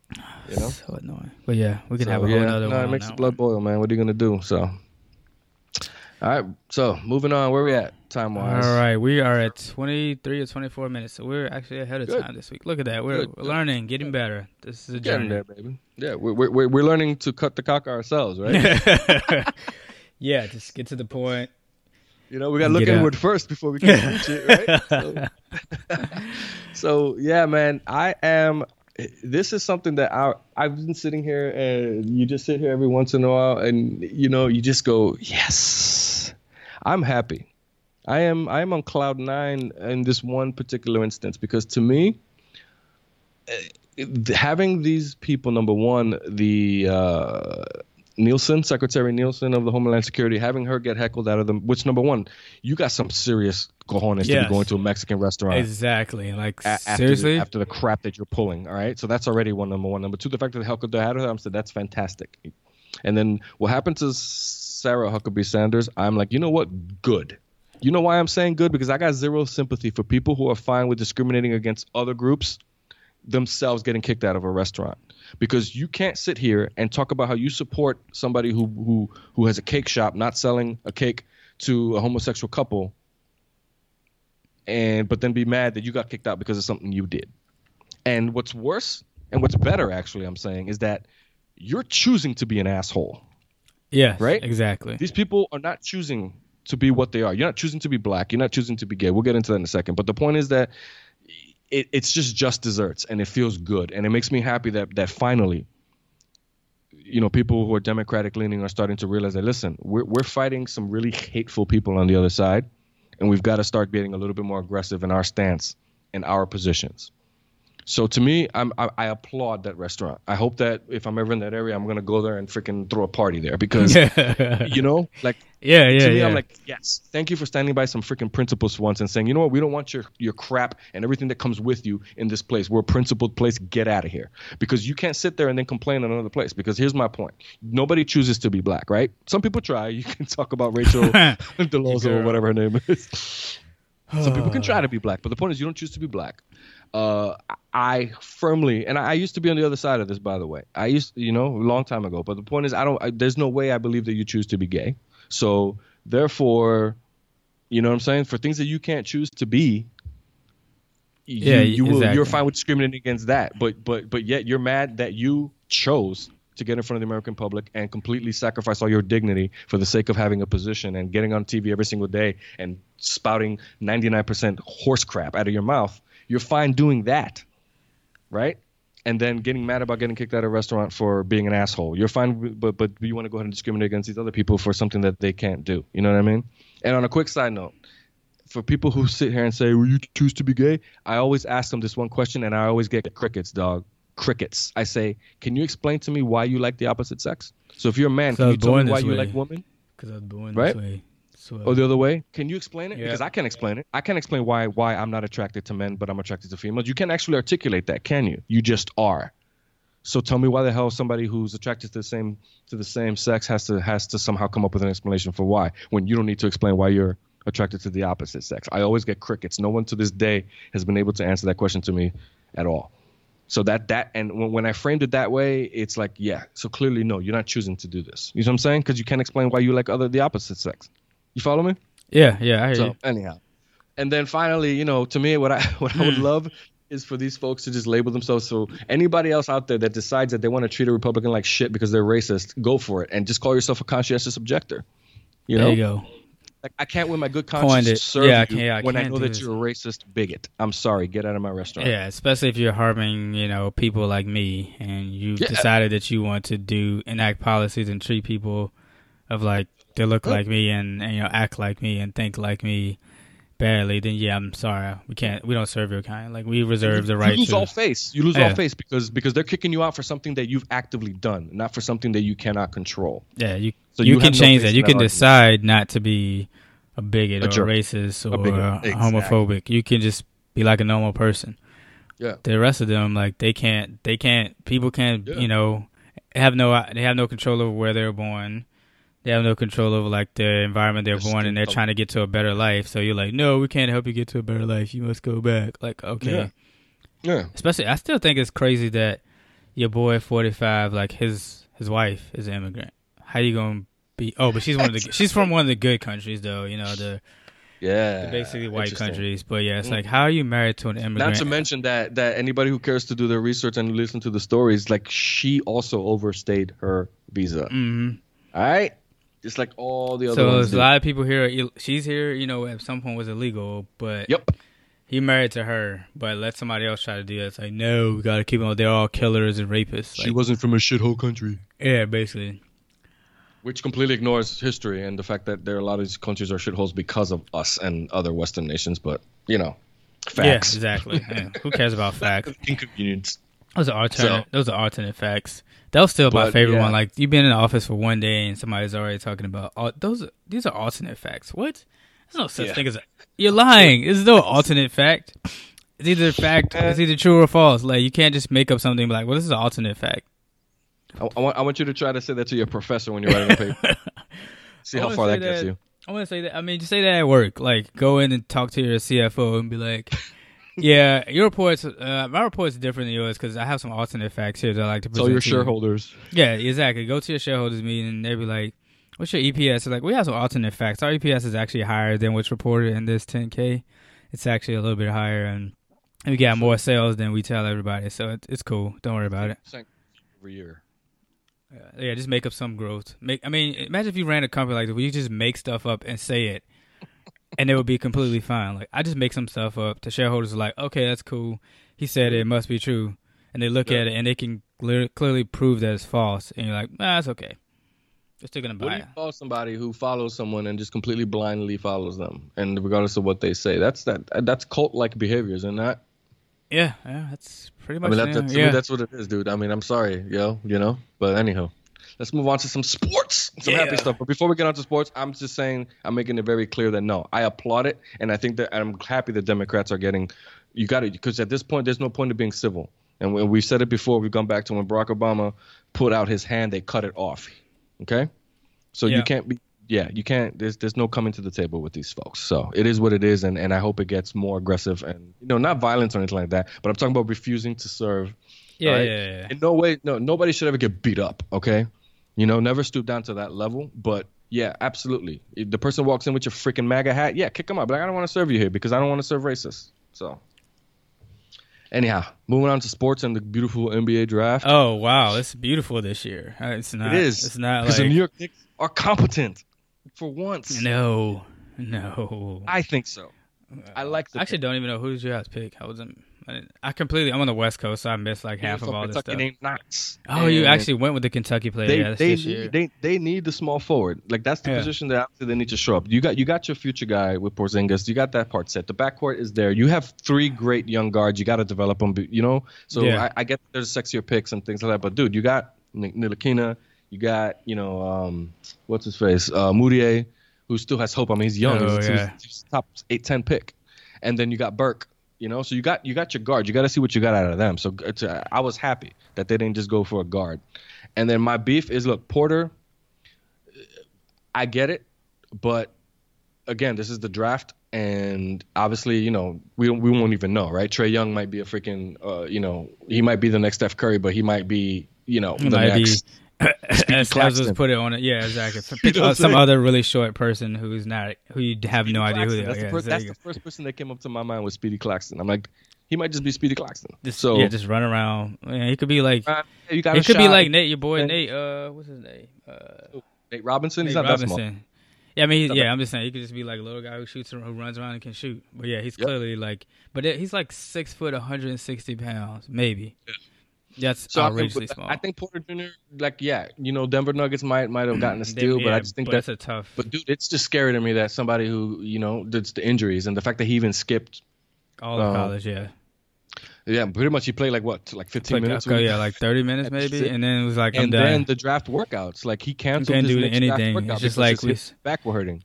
You know. So annoying. But yeah, we can So, have a whole yeah, nother no, one. it makes the blood one. boil, man. What are you gonna do? So, all right. So moving on. Where we at time wise? All right, we are at 23 or 24 minutes, so we're actually ahead of Good. time this week. Look at that, we're, learning, getting better. This is a journey. there, baby. Yeah, we're, we're we're learning to cut the cock ourselves, right? yeah, just get to the point. you know, we gotta look Get out. inward first before we can reach it, right? So, so yeah, man, I am. This is something that I I've been sitting here and you just sit here every once in a while and you know you just go yes, I'm happy. I am I am on cloud nine in this one particular instance because to me, eh, having these people number one the. Uh, Nielsen, Secretary Nielsen of the Homeland Security, having her get heckled out of them. Which number one, you got some serious cojones to be going to a Mexican restaurant Exactly. Like a- after seriously, the, after the crap that you're pulling. All right, so that's already one number one. Number two, the fact that the heckled out of her, I said that's fantastic. And then what happened to Sarah Huckabee Sanders? I'm like, you know what? Good. You know why I'm saying good? Because I got zero sympathy for people who are fine with discriminating against other groups themselves getting kicked out of a restaurant because you can't sit here and talk about how you support somebody who who who has a cake shop not selling a cake to a homosexual couple and but then be mad that you got kicked out because of something you did. And what's worse and what's better actually I'm saying is that you're choosing to be an asshole. Yeah. Right? Exactly. These people are not choosing to be what they are. You're not choosing to be black. You're not choosing to be gay. We'll get into that in a second. But the point is that it, it's just just desserts and it feels good. And it makes me happy that that finally you know people who are democratic leaning are starting to realize that listen we're, we're fighting some really hateful people on the other side and we've got to start getting a little bit more aggressive in our stance and our positions so to me, I'm, I, I applaud that restaurant. I hope that if I'm ever in that area, I'm gonna go there and freaking throw a party there because you know, like yeah, yeah, to me, yeah. I'm like, yes, thank you for standing by some freaking principles once and saying, you know what, we don't want your your crap and everything that comes with you in this place. We're a principled place. Get out of here because you can't sit there and then complain in another place. Because here's my point: nobody chooses to be black, right? Some people try. You can talk about Rachel Deloso or whatever her name is. Some people can try to be black, but the point is you don't choose to be black. Uh, I firmly, and I used to be on the other side of this, by the way. I used, you know, a long time ago. But the point is, I don't. I, there's no way I believe that you choose to be gay. So therefore, you know what I'm saying? For things that you can't choose to be, you, Yeah, you will. exactly. You're fine with discriminating against that. But but but yet you're mad that you chose to get in front of the American public and completely sacrifice all your dignity for the sake of having a position and getting on TV every single day and spouting 99% horse crap out of your mouth. You're fine doing that, right? And then getting mad about getting kicked out of a restaurant for being an asshole. You're fine, but but you want to go ahead and discriminate against these other people for something that they can't do. You know what I mean? And on a quick side note, for people who sit here and say, "Will you choose to be gay?" I always ask them this one question, and I always get crickets, dog. Crickets. I say, "Can you explain to me why you like the opposite sex?" So if you're a man, can you tell me why this you way. like women? Because I was born Right? this way. So, Or oh, the other way? Can you explain it? Yeah. Because I can't explain it. I can't explain why why I'm not attracted to men, but I'm attracted to females. You can't actually articulate that, can you? You just are. So tell me why the hell somebody who's attracted to the same to the same sex has to has to somehow come up with an explanation for why when you don't need to explain why you're attracted to the opposite sex. I always get crickets. No one to this day has been able to answer that question to me at all. So that that and when, when I framed it that way, it's like yeah. So clearly no, you're not choosing to do this. You know what I'm saying? Because you can't explain why you like other the opposite sex. You follow me? yeah, yeah, I hear So you. anyhow, and then finally, you know, to me, what I what I would hmm. love is for these folks to just label themselves. So anybody else out there that decides that they want to treat a Republican like shit because they're racist, go for it and just call yourself a conscientious objector. You know, there you go. like I can't with my good conscience serve Yeah, I you can't- yeah, I when I know that this. you're a racist bigot. I'm sorry, get out of my restaurant. Yeah, especially if you're harming, you know, people like me, and you Yeah. decided that you want to do enact policies and treat people of like they look like me and, and you know act like me and think like me badly. Then yeah, I'm sorry, we can't, we don't serve your kind. Like we reserve the right to you lose to. all face. You lose Yeah. all face because because they're kicking you out for something that you've actively done, not for something that you cannot control. yeah, you So you, you can have no change that. You can that decide not to be a bigot A or jerk. racist or a Exactly. homophobic. You can just be like a normal person. Yeah. The rest of them, like they can't, they can't. People can't, Yeah. you know, have no, they have no control over where they're born. They have no control over like the environment they're born, and they're trying to get to a better life. So you're like, no, we can't help you get to a better life. You must go back. Like, okay. Yeah. Yeah. Especially, I still think it's crazy that your boy, forty five, like his his wife is an immigrant. How you gonna be? Oh, but she's one of the she's from one of the good countries, though. You know the, Yeah. the basically white countries. But yeah, it's Mm. like how are you married to an immigrant? Not to mention that that anybody who cares to do their research and listen to the stories, like she also overstayed her visa. hmm All right, just like all the other So ones. there's a lot of people here. She's here, you know, at some point was illegal, but Yep. he married to her. But let somebody else try to do it. It's like no, we gotta keep them. They're all killers and rapists. She Like, wasn't from a shithole country. yeah, basically. Which completely ignores history and the fact that there are a lot of these countries are shitholes because of us and other Western nations. But you know, facts. Yeah, exactly. Yeah, Who cares about facts? Inconvenience. Those are alternate. So- those are alternate facts. That was still my favorite yeah. one. Like you've been in the office for one day and somebody's already talking about all those. These are alternate facts. What? There's no such Yeah. thing as a, you're lying. There's no alternate fact. It's either fact. It's either true or false. Like you can't just make up something and be like, "Well, this is an alternate fact." I, I want I want you to try to say that to your professor when you're writing a paper. See how far say that gets that- you. I want to say that. I mean, just say that at work. Like, go in and talk to your CFO and be like, yeah, your reports. Uh, my report's are different than yours because I have some alternate facts here that I like to present. Tell your to you. shareholders. Yeah, exactly. Go to your shareholders meeting and they'll be like, "What's your EPS?" It's like we have some alternate facts. Our EPS is actually higher than what's reported in this 10K. It's actually a little bit higher, and we got more sales than we tell everybody. So it, it's cool. Don't worry about it. Every year. Yeah, yeah, just make up some growth. Make. I mean, imagine if you ran a company like this where you just make stuff up and say it, and it would be completely fine. Like I just make some stuff up. The shareholders are like, "Okay, that's cool. He said it, must be true," and they look Yeah. at it and they can clear, clearly prove that it's false, and you're like, "Nah, it's okay. They're still gonna buy. What do it." you call somebody who follows someone and just completely blindly follows them, and regardless of what they say? That's that. That's cult-like behavior, isn't that? Yeah, yeah, that's pretty much. I mean, that, yeah, that, to yeah. me, that's what it is, dude. I mean, I'm sorry, yo, you know. But anyhow, let's move on to some sports, some happy stuff. But before we get on to sports, I'm just saying, I'm making it very clear that no, I applaud it, and I think that I'm happy the Democrats are getting. You got to because at this point, there's no point in being civil. And when we've said it before, we've gone back to when Barack Obama put out his hand, they cut it off. Okay, so Yeah. you can't be. Yeah, you can't. There's there's no coming to the table with these folks. So it is what it is, and, and I hope it gets more aggressive and you know not violence or anything like that. But I'm talking about refusing to serve yeah, right? yeah, yeah. in no way no nobody should ever get beat up okay you know never stoop down to that level but yeah absolutely if the person walks in with your freaking maga hat yeah kick them out but i don't want to serve you here because i don't want to serve racists so anyhow moving on to sports and the beautiful nba draft Oh wow, it's beautiful this year. Uh, It's not. it is It's not because like the new york Knicks are competent for once no, no. i think so i like the I actually don't even know who's your guys' pick. I wasn't. I, completely. I'm on the West Coast, so I missed like half of all this stuff. Knox. Oh, you actually went with the Kentucky player. they yeah, that's they this year. need, they they need the small forward. Like that's the Yeah. position that obviously they need to show up. You got you got your future guy with Porzingis. You got that part set. The backcourt is there. You have three great young guards. You got to develop them. You know, so Yeah. I, I get there's sexier picks and things like that. But dude, you got N- Ntilikina. You got you know um what's his face uh Mudiay, who still has hope. I mean he's young. Oh, he's, yeah. he's, he's top eight ten pick, and then you got Burke. You know, so you got you got your guard. You got to see what you got out of them. So uh, I was happy that they didn't just go for a guard. And then my beef is look Porter. I get it, but again, this is the draft, and obviously, you know, we we won't even know, right? Trae Young might be a freaking, uh, you know, he might be the next Steph Curry, but he might be, you know, the might next. As Claxton. was put it on it. Yeah, exactly. Pick uh, some other really short person who's not who you have no idea who they are. That's, Yeah, the, first, that's the first person that came up to my mind was Speedy Claxton. I'm like, he might just be Speedy Claxton. Just, so yeah, just run around. Yeah, he could be like. uh, you got He a could be like Nate, your boy And- Nate. Uh, what's his name? Uh, Nate Robinson. He's Nate not that small. Robinson. Yeah, I mean, yeah, I'm just saying he could just be like a little guy who shoots, who runs around and can shoot. But yeah, he's Yep. clearly like, but it, he's like six foot, 160 pounds, maybe. That's So I think, small. I think Porter Jr. Like, yeah, you know, Denver Nuggets might might have gotten a They- steal, but yeah, I just think that's a tough. But dude, it's just scary to me that somebody who you know that's the injuries and the fact that he even skipped. all of uh, college, yeah. Yeah, pretty much he played like what, like 15 Like, minutes. okay, yeah, like 30 minutes maybe, and then it was like, and then the draft workouts, like he canceled can't his do anything. It's just like his we hip- s- back were hurting.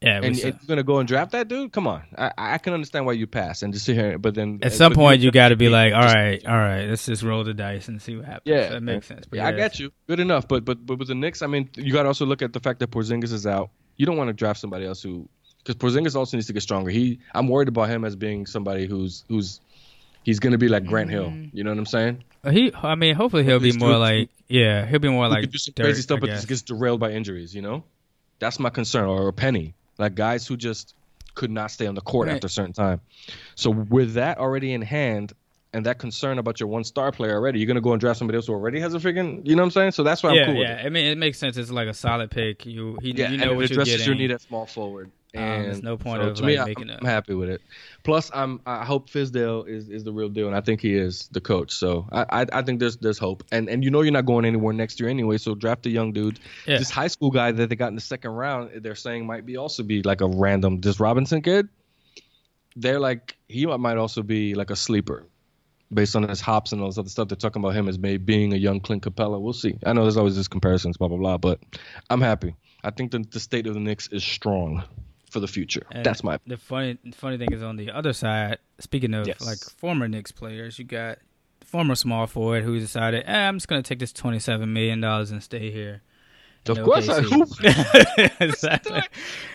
Yeah, it And was, you're gonna go and draft that dude, come on. I, I can understand why you pass and just sit here, but then at some point you got to be like, all right, all right, let's just roll the dice and see what happens. Yeah, that makes sense. But Yeah, I got you. Good enough, but but but with the Knicks, I mean, you got to also look at the fact that Porzingis is out. You don't want to draft somebody else who, because Porzingis also needs to get stronger. He, I'm worried about him as being somebody who's who's, he's gonna be like Grant Hill. Mm. You know what I'm saying? He, I mean, hopefully he'll be more like, yeah, he'll be more like do some Dirk, crazy stuff, but guess. just gets derailed by injuries. You know, that's my concern. Or a Penny, like guys who just could not stay on the court Right. after a certain time. So with that already in hand. And that concern about your one star player already, you're gonna go and draft somebody else who already has a freaking, you know what I'm saying? So that's why I'm yeah, cool with yeah. I mean, it makes sense. It's like a solid pick. You, he, Yeah, you know and what it you're getting. your need at small forward. Um, And there's no point so of, to me, like, I- making I'm, happy with it. Plus, I'm I hope Fizdale is, is the real deal, and I think he is the coach. So I, I I think there's there's hope, and and you know you're not going anywhere next year anyway. So draft a young dude. Yeah. This high school guy that they got in the second round, they're saying might be also be like a random this Robinson kid. They're like he might also be like a sleeper. Based on his hops and all this other stuff, they're talking about him as maybe being a young Clint Capela. We'll see. I know there's always these comparisons, blah blah blah, but I'm happy. I think the, the state of the Knicks is strong for the future. And That's my The funny, the funny thing is on the other side. Speaking of Yes. like former Knicks players, you got former small forward who decided, eh, I'm just gonna take this 27 million dollars and stay here. Of course I OKC. exactly.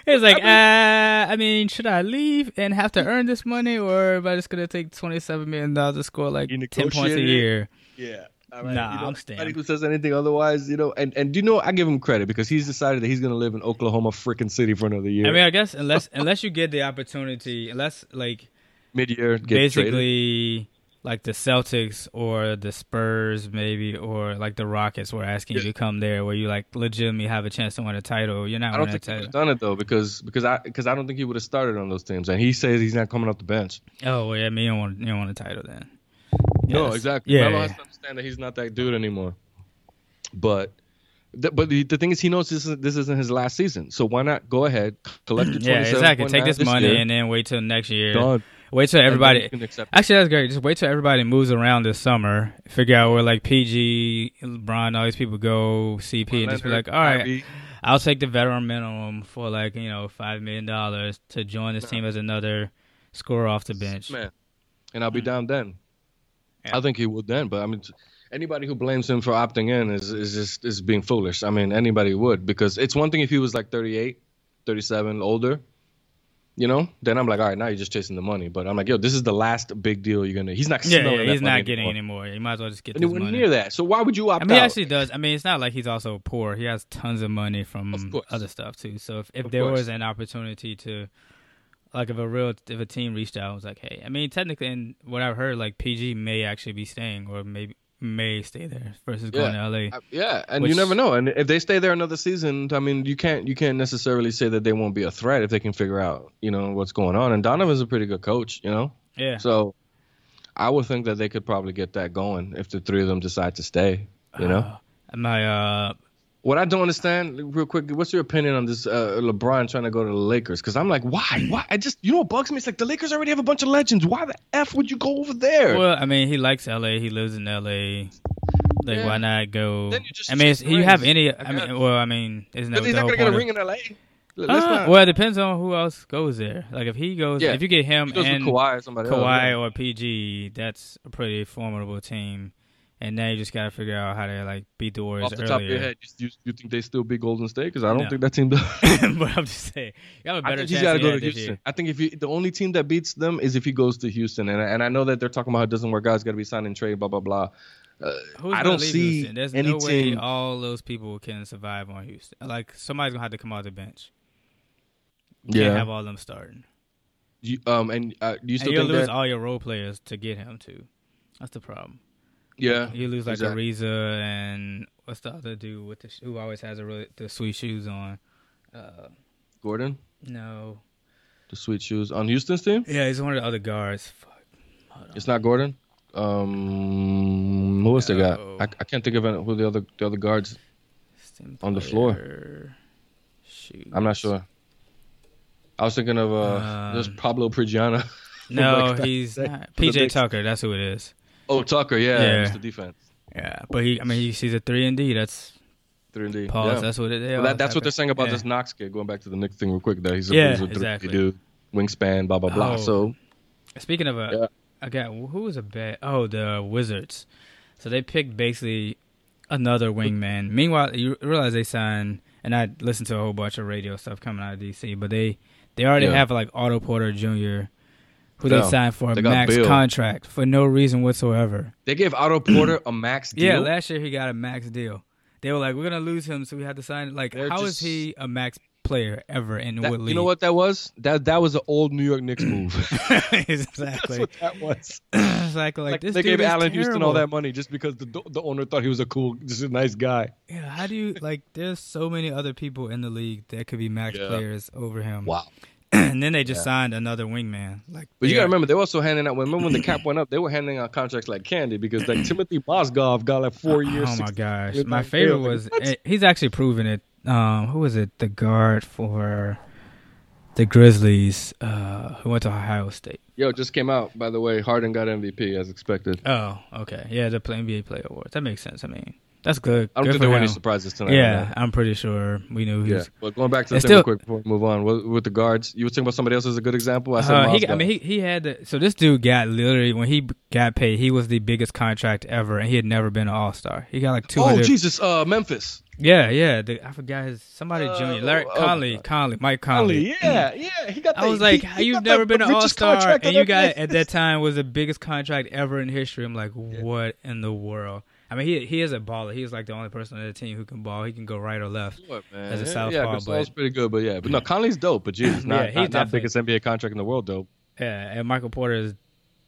He's like, uh, I mean, should I leave and have to earn this money, or am I just gonna take twenty seven million dollars to score like ten points a year? Yeah. All Nah, you know, I'm staying. Anybody who says anything otherwise, you know, and and do you know, I give him credit because he's decided that he's gonna live in Oklahoma freaking City for another year. I mean, I guess unless unless you get the opportunity, unless like mid year, get traded. basically like the Celtics or the Spurs maybe or like the Rockets were asking you to come there where you like legitimately have a chance to win a title. You're not I don't winning think he would title. have done it though because because I because I don't think he would have started on those teams, and he says he's not coming off the bench. Oh well, yeah, I mean you don't want you don't want a title then. No, Yes. exactly. Yeah, Melo has to understand that he's not that dude anymore. But, th- but the, the thing is, he knows this is this isn't his last season. So why not go ahead, collect your Yeah, exactly. Take 27.9 this money year, and then wait till next year. done. Wait till everybody. Actually, that's great. Just wait till everybody moves around this summer. Figure out where like PG, LeBron, all these people go, CP, and just be like, all right, I'll take the veteran minimum for like you know five million dollars to join this team as another scorer off the bench. man, and I'll be mm. down then. Yeah. I think he would then, but I mean, anybody who blames him for opting in is is just is being foolish. I mean, anybody would because it's one thing if he was like 38, 37, older. You know, then I'm like, all right, now you're just chasing the money. But I'm like, yo, this is the last big deal you're gonna. He's not. Yeah, yeah, he's not getting anymore. anymore. You might as well just get anywhere near that. So why would you opt I mean, he actually does. I mean, it's not like he's also poor. He has tons of money from Of other stuff too. So if, if Of there course. was an opportunity to, like, if a real if a team reached out, and was like, hey, I mean, technically, and what I've heard, like PG may actually be staying or maybe may stay there versus going to LA. Uh, yeah, and Which- you never know. And if they stay there another season, I mean, you can't you can't necessarily say that they won't be a threat if they can figure out you know what's going on. And Donovan's a pretty good coach, you know. Yeah. So I would think that they could probably get that going if the three of them decide to stay. You know. Uh, my uh, What I don't understand, real quick, what's your opinion on this uh, LeBron trying to go to the Lakers? Because I'm like, why? Why? I just, you know what bugs me? It's like the Lakers already have a bunch of legends. Why the f would you go over there? well, I mean, he likes LA. He lives in LA. Like, Yeah. why not go? I mean, you have any? I mean, well, I mean, isn't that he's not gonna get a ring of- in LA. Uh, well, it depends on who else goes there. Like if he goes, Yeah. if you get him he goes with and Kawhi or somebody else. Yeah. or PG, that's a pretty formidable team. And now you just got to figure out how to like beat the Warriors Off the top of your head, you, you think they still beat Golden State? Because I don't No. think that team does. but I'm just saying, you have a I better think chance. he's got to go to Houston. year. I think if he, the only team that beats them is if he goes to Houston, and and I know that they're talking about how it doesn't work out. It's got to be signed and trade, blah blah blah. Uh, Who's I don't see Houston? There's any no way team- all those people can survive on Houston. Like somebody's gonna have to come out the bench. You Yeah. can't have all them starting. You, um, and uh, you And still you'll think lose that? all your role players to get him too. That's the problem. Yeah, You lose like exactly. Ariza and what's the other dude with the sh- who always has a really the sweet shoes on. Uh, Gordon, no, the sweet shoes on Houston's team. yeah, he's one of the other guards. Fuck. Hold on. It's not Gordon. Um, who else they got? No. I, I can't think of any, who the other the other guards. Stem on the floor. player, Shoes. I'm not sure. I was thinking of uh, Um, there's Pablo Prigioni. No, Like he's that- not. PJ Tucker. That's who it is. Oh, Tucker, yeah, Yeah. the Defense, Yeah, but he. I mean, he sees a three and D. That's three and D. pause. Yeah. That's what it is. Well, that, that's what they're saying about yeah. this Knox kid. Going back to the Knicks thing real quick, that he's a, Yeah, he's a exactly. dude, wingspan, blah blah blah. Oh. So Speaking of a, Yeah. I got who was a bad? Oh, the Wizards. So they picked basically another wingman. Meanwhile, you realize they signed, and I listened to a whole bunch of radio stuff coming out of DC, but they they already have like Otto Porter Jr. Who they signed for a max contract for no reason whatsoever. they gave Otto Porter a max deal. Yeah, last year he got a max deal. They were like, we're gonna lose him, so we had to sign. Like, They're how is just- he a max player ever in That- what league? you know what that was? That that was an old New York Knicks move. That's exactly. what that was. exactly. Like, Like, this they gave is Allan Houston all that money just because the the owner thought he was a cool, just a nice guy. Yeah, how do you like? There's so many other people in the league that could be max Yeah. players over him. Wow. And then they just Yeah. signed another wingman. Like, But you gotta remember, they were also handing out. Remember when the cap went up, they were handing out contracts like candy because like Timofey Mozgov got like four years. Oh my gosh, my dollar favorite was Like, what? eh, he's actually proven it. Um, who was it? The guard for the Grizzlies, uh, who went to Ohio State. Yo, just came out by the way. Harden got MVP as expected. Oh, okay, yeah, the play- NBA Play Awards. That makes sense. I mean, that's good. I don't good think for there were any surprises tonight. Yeah, that. I'm pretty sure we knew he Yeah, was. but going back to the It's thing real quick before we move on with, with the guards, you were talking about somebody else as a good example. I said Uh, he, I mean, he he had the, so this dude got literally when he got paid, he was the biggest contract ever, and he had never been an All Star. He got like two oh hundred. Jesus, uh, Memphis. Yeah, yeah. The, I forgot his somebody Uh, junior. Larry oh, Conley, God. Conley, Mike Conley. Conley, yeah, yeah, he got. The, I was like, he- you've got never been an all star, and you got at that time was the biggest contract ever in history. I'm like, what in the world? I mean, he he is a baller. He is like the only person on the team who can ball. He can go right or left. What, man? As a southpaw, yeah, Gasol's but- pretty good, but yeah, but no, Conley's dope, but Jesus, not, Yeah, he's not, not biggest NBA contract in the world, dope. Yeah, and Michael Porter is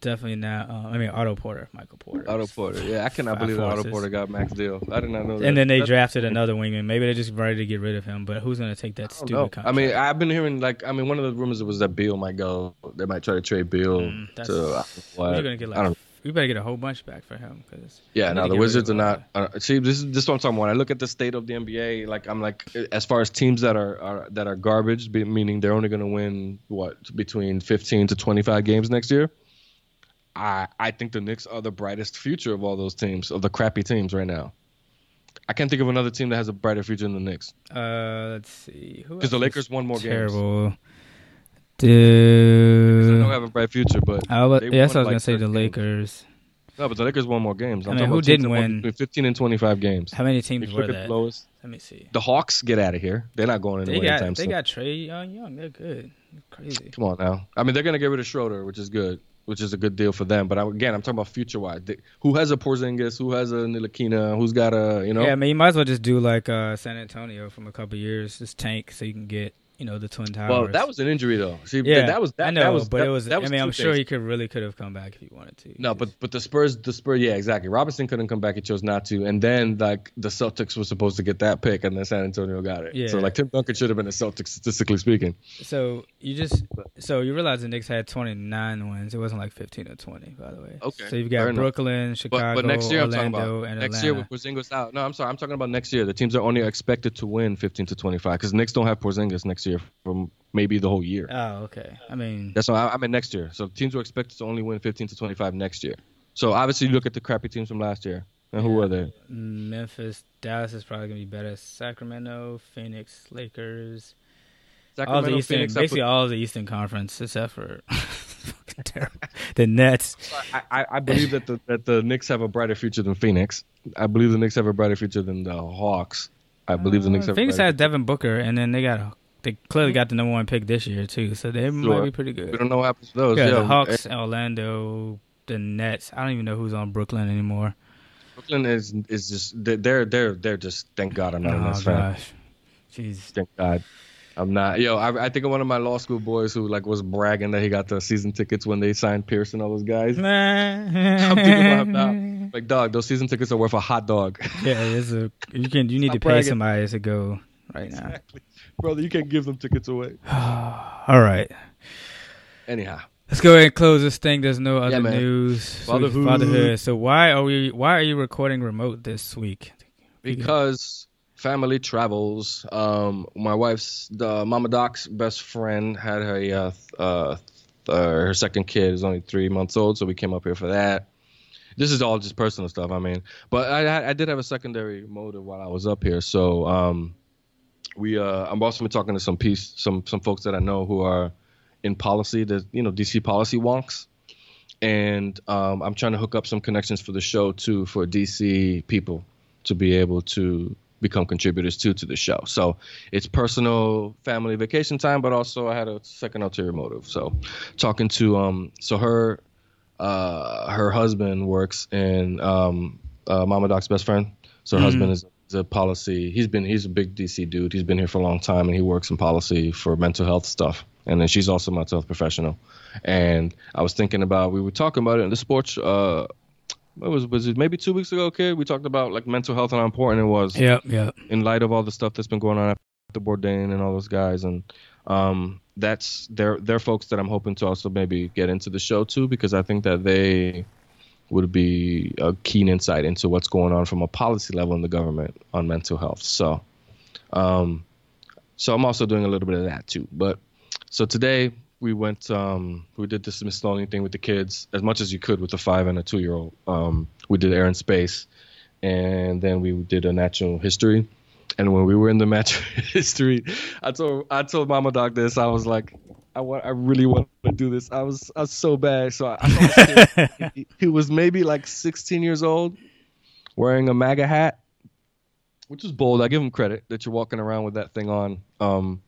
definitely not. Uh, I mean, Otto Porter, Michael Porter. Otto Porter, yeah, I cannot believe that Otto. Porter got max deal. I did not know that. And then they That's- drafted another wingman. Maybe they're just ready to get rid of him. But who's going to take that I stupid know. contract? I mean, I've been hearing like, I mean, one of the rumors was that Beal might go. They might try to trade Beal. Mm, that's- to. I don't know what. you're going to get I like. We better get a whole bunch back for him because Yeah, They no, the Wizards are not. Uh, see, this is this is what I'm talking about. When I look at the state of the NBA, like I'm like, as far as teams that are, are that are garbage, be- meaning they're only going to win what between 15 to 25 games next year. I I think the Knicks are the brightest future of all those teams of the crappy teams right now. I can't think of another team that has a brighter future than the Knicks Uh, let's see. Because the Lakers won more games. terrible. They don't Dude, have a bright future, but I was, they yeah, that's what I was like, gonna say. The 30 games. Lakers. no, but the Lakers won more games. I'm I mean, who didn't win? between 15 and 25 games. How many teams were at that? the lowest, Let me see. the Hawks get out of here. They're not going They anywhere got anytime they soon. got Trae Young. Young, they're good. Crazy. Come on now. I mean, they're gonna get rid of Schroeder, which is good, which is a good deal for them. But I, again, I'm talking about future wise. Who has a Porzingis? Who has a Ntilikina? Who's got a you know? Yeah, I mean, you might as well just do like uh, San Antonio from a couple years, just tank so you can get you know the Twin Towers. well, that was an injury though. See, yeah. that was that, I know, that was but that, it was. That was I mean, I'm sure things. he could really could have come back if he wanted to. No, but but the Spurs, the Spurs, yeah, exactly. Robinson couldn't come back; he chose not to. And then like the Celtics were supposed to get that pick, and then San Antonio got it. Yeah. So like Tim Duncan should have been a Celtic, statistically speaking. so you just so you realize the Knicks had 29 wins. It wasn't like 15 or 20, by the way. Okay, So you've got. Brooklyn, But Chicago, but next year I'm talking about and next Atlanta. year with Porzingis out. No, I'm sorry, I'm talking about next year. The teams are only expected to win 15 to 25 because Knicks don't have Porzingis next year from maybe the whole year. oh, okay. I mean, That's what I, I mean next year. So teams were expected to only win 15 to 25 next year. So obviously you look at the crappy teams from last year. And who were they? Memphis, Dallas is probably gonna be better. Sacramento, Phoenix, Lakers. all Sacramento, the Eastern, Phoenix. Basically put, all the Eastern Conference except for the Nets. I, I, I believe that the that the Knicks have a brighter future than Phoenix. I believe the Knicks have a brighter future than the Hawks. I believe the Knicks Uh, have. Phoenix a brighter has Devin Booker, and then they got they clearly mm-hmm. got the number one pick this year too, so they might be pretty good. We don't know what happens to those. Yeah, Yeah, the Hawks, Orlando, the Nets. I don't even know who's on Brooklyn anymore. Brooklyn is is just they're they're they're, they're just thank God I'm not a oh Nets fan. gosh, jeez. Thank God. I'm not. Yo, I, I think of one of my law school boys who like was bragging that he got the season tickets when they signed Pierce and all those guys. I'm thinking about him now. Like, dog, those season tickets are worth a hot dog. Yeah, it's a you can you need Stop to pay bragging. somebody to go right now. exactly, brother. You can't give them tickets away. All right. Anyhow, Let's go ahead and close this thing. There's no other man. news. So Fatherhood. Fatherhood. So why are we? Why are you recording remote this week? because family travels. Um, my wife's the Mama Doc's best friend had her uh, uh, th- uh, her second kid is only three months old, so we came up here for that. This is all just personal stuff. I mean, but I, I- I did have a secondary motive while I was up here. So um, we uh, I'm also been talking to some piece some some folks that I know who are in policy, the you know DC policy wonks, and um, I'm trying to hook up some connections for the show too for DC people to be able to become contributors too to the show. So it's personal family vacation time, but also I had a second ulterior motive. So talking to um so her uh her husband works in um uh, Mama Doc's best friend. So her Mhm. husband is a policy. He's been he's a big DC dude. He's been here for a long time and he works in policy for mental health stuff. And then she's also a mental health professional. And I was thinking about we were talking about it in the sports uh what was was it maybe two weeks ago, kid? We talked about like mental health and how important it was Yeah, yeah. in light of all the stuff that's been going on after Bourdain and all those guys, and um, that's they're they're folks that I'm hoping to also maybe get into the show too, because I think that they would be a keen insight into what's going on from a policy level in the government on mental health. So, um, so I'm also doing a little bit of that too. But so today we went, um, we did the Smithsonian thing with the kids as much as you could with a five and a two year old. Um, we did air and space, and then we did a natural history. And when we were in the natural history, I told I told Mama Doc this. I was like, I want, I really want to do this. I was, I was so bad. So I, I saw he, he was maybe like 16 years old, wearing a MAGA hat, which is bold. I give him credit that you're walking around with that thing on. Um,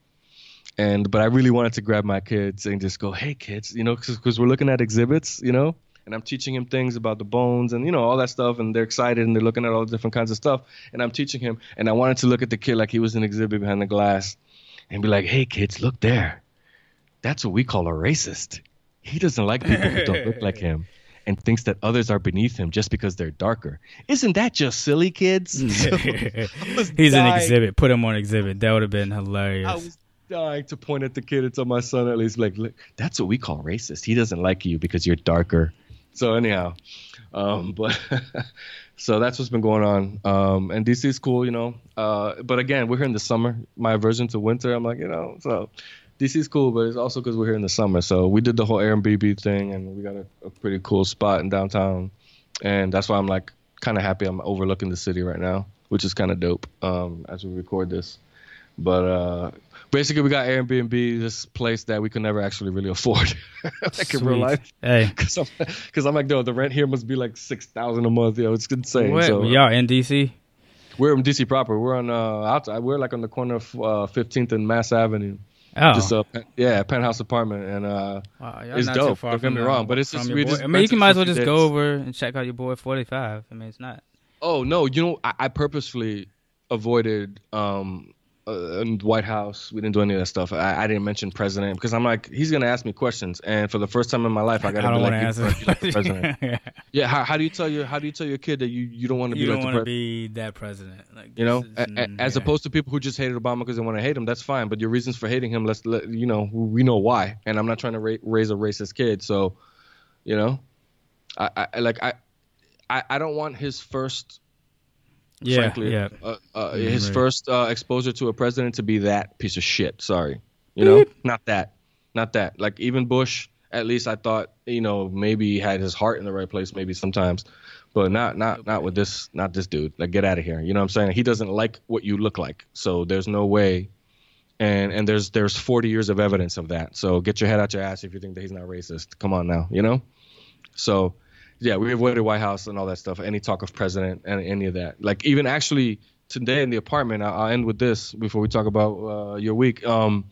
and but I really wanted to grab my kids and just go, hey kids, you know, because we're looking at exhibits, you know, and I'm teaching him things about the bones and you know all that stuff, and they're excited and they're looking at all the different kinds of stuff, and I'm teaching him, and I wanted to look at the kid like he was an exhibit behind the glass, and be like, hey kids, look there, that's what we call a racist. He doesn't like people who don't look like him and thinks that others are beneath him just because they're darker. Isn't that just silly, kids? He's dying. an exhibit. Put him on exhibit. That would have been hilarious. I was dying to point at the kid and tell my son at least, like, look, that's what we call racist. He doesn't like you because you're darker. So anyhow, um, but so that's what's been going on. Um, and DC is cool, you know. Uh, but again, we're here in the summer. My aversion to winter, I'm like, you know, so DC is cool, but it's also because we're here in the summer. So we did the whole Airbnb thing, and we got a, a pretty cool spot in downtown, and that's why I'm like kind of happy I'm overlooking the city right now, which is kind of dope um, as we record this. But uh, basically, we got Airbnb, this place that we could never actually really afford, like in real life. Hey, because I'm, cause I'm like, no, the rent here must be like six thousand a month. Yo, it's insane. Wait, so, y'all in DC? We're in DC proper. We're on uh, outside. We're like on the corner of uh, 15th and Mass Avenue. Oh, just a yeah, penthouse apartment, and uh, wow, it's dope. Don't get me wrong, but it's just, we just I mean, you can might as well just days. go over and check out your boy Forty Five. I mean, it's not. Oh no, you know, I, I purposefully avoided um uh, White House. We didn't do any of that stuff. I, I, didn't mention president because I'm like, he's gonna ask me questions, and for the first time in my life, I gotta be like, like president. yeah. yeah how, how, do you tell your How do you tell your kid that you, you don't want to be like the president? be that president? Like you know, is, a, a, as opposed to people who just hated Obama because they want to hate him. That's fine, but your reasons for hating him, let's let you know, we know why. And I'm not trying to ra- raise a racist kid, so you know, I, I like I, I I don't want his first yeah, frankly. Yeah. Uh, uh, his right. first uh, exposure to a president to be that piece of shit. Sorry, you know, not that, not that. Like even Bush, at least I thought, you know, maybe he had his heart in the right place, maybe sometimes, but not, not, not with this, not this dude. Like get out of here. You know what I'm saying? He doesn't like what you look like, so there's no way. And and there's there's 40 years of evidence of that. So get your head out your ass if you think that he's not racist. Come on now, you know. So yeah, we avoided White House and all that stuff. Any talk of president and any of that. Like even actually today in the apartment. I'll, I'll end with this before we talk about uh, your week. Um,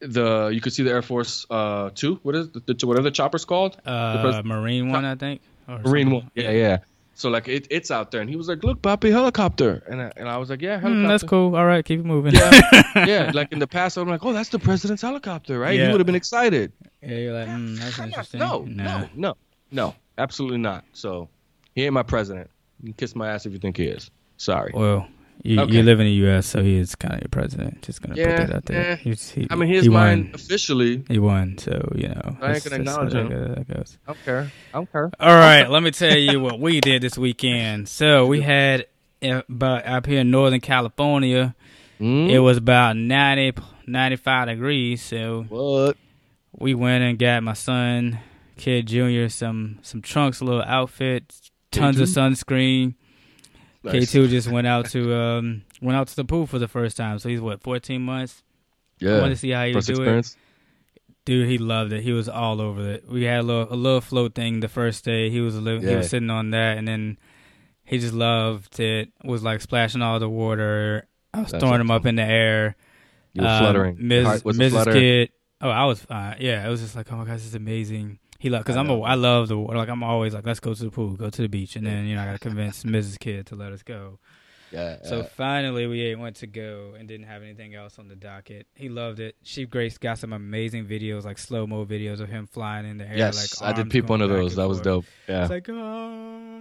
the you could see the Air Force uh, two. What is the, the whatever the chopper's called? Uh, Marine one, I think. Marine one. Yeah, yeah. So like it, it's out there, and he was like, "Look, Papi, helicopter," and I, and I was like, "Yeah, helicopter." Mm, that's cool. All right, keep it moving. Yeah, yeah. Like in the past, I'm like, "Oh, that's the president's helicopter, right?" Yeah. He would have been excited. Yeah, you're like, mm, "That's interesting." No, nah. no, no, no. Absolutely not. So he ain't my president. You can kiss my ass if you think he is. Sorry. Well, you, okay. you live in the U.S., so he is kind of your president. Just gonna yeah, put that out there. Yeah. He's, he, I mean, he is he mine won. officially. He won, so you know. I ain't gonna acknowledge him. That goes. I don't care. I don't care. All right, let me tell you what we did this weekend. So we had about up here in Northern California. Mm. It was about 90, 95 degrees. So what? We went and got my son Kid Junior some some trunks, a little outfit, tons K2? of sunscreen. K two just went out to um went out to the pool for the first time. So he's what fourteen months. Yeah, I want to see how he first do experience. it. Dude, he loved it. He was all over it. We had a little a little float thing the first day. He was li- yeah. he was sitting on that, and then he just loved it. Was like splashing all the water. I was That's throwing him up in the air. You were um, fluttering. Ms. Mrs. Kid. Oh, I was fine. Yeah, it was just like, oh my gosh, this is amazing. He like because I'm a I love the water. Like I'm always like let's go to the pool, go to the beach, and then you know I got to convince Mrs. Kid to let us go. Yeah. So uh, finally we went to go and didn't have anything else on the docket. He loved it. Sheep Grace got some amazing videos, like slow mo videos of him flying in the air. Yes, like I did peep one of those. That was dope. Yeah. It's like oh.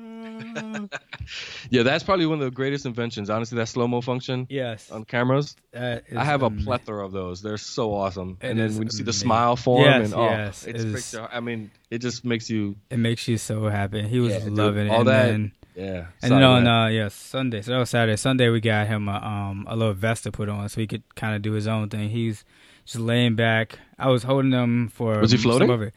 yeah, that's probably one of the greatest inventions. Honestly, that slow mo function. Yes. On cameras. I have a plethora of those. They're so awesome. It and then when you see the smile form yes, and oh, yes, it's it I mean, it just makes you. It makes you so happy. He was yeah, loving dude, it. All and that. Then, yeah. And then on uh yeah Sunday, so that was Saturday. Sunday we got him a um a little vest to put on so he could kind of do his own thing. He's just laying back. I was holding him for was he floating? Some of it.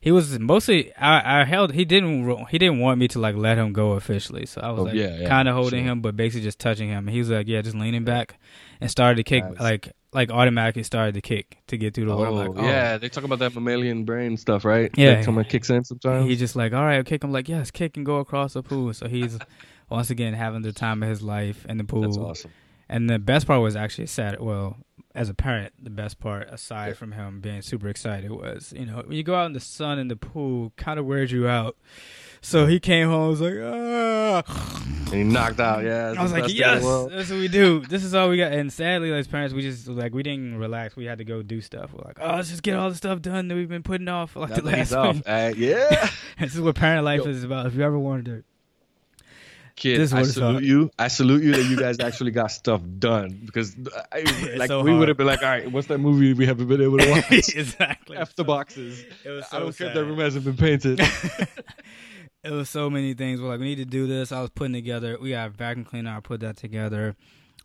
He was mostly I, I held he didn't he didn't want me to like let him go officially, so I was oh, like yeah, yeah, kind of holding sure. him, but basically just touching him. He was like yeah, just leaning back and started to kick nice. like like automatically started to kick to get through the water. Oh, like, oh. yeah, they talk about that mammalian brain stuff, right? Yeah, like someone kicks in sometimes. He's just like, all right, kick. I'm like, yes, kick and go across the pool. So he's once again having the time of his life in the pool. That's awesome. And the best part was actually sad. Well, as a parent, the best part, aside from him being super excited, was you know when you go out in the sun in the pool, kind of wears you out. So he came home, and was like, ah. And he knocked out. Yeah, I was like, best thing in the yes, that's what we do. This is all we got. And sadly, as parents, we just like we didn't relax. We had to go do stuff. We're like, oh, let's just get all the stuff done that we've been putting off for like Now the last off. Uh, yeah. this is what parent life Yo. is about. If you ever wanted to, Kid, This is I salute you. I salute you that you guys actually got stuff done because I, like so we would have been like, all right, what's that movie we haven't been able to watch? exactly. F the boxes. It was I don't care if sad. that room hasn't been painted. It was so many things. We're like, we need to do this. I was putting together. We got a vacuum cleaner. I put that together.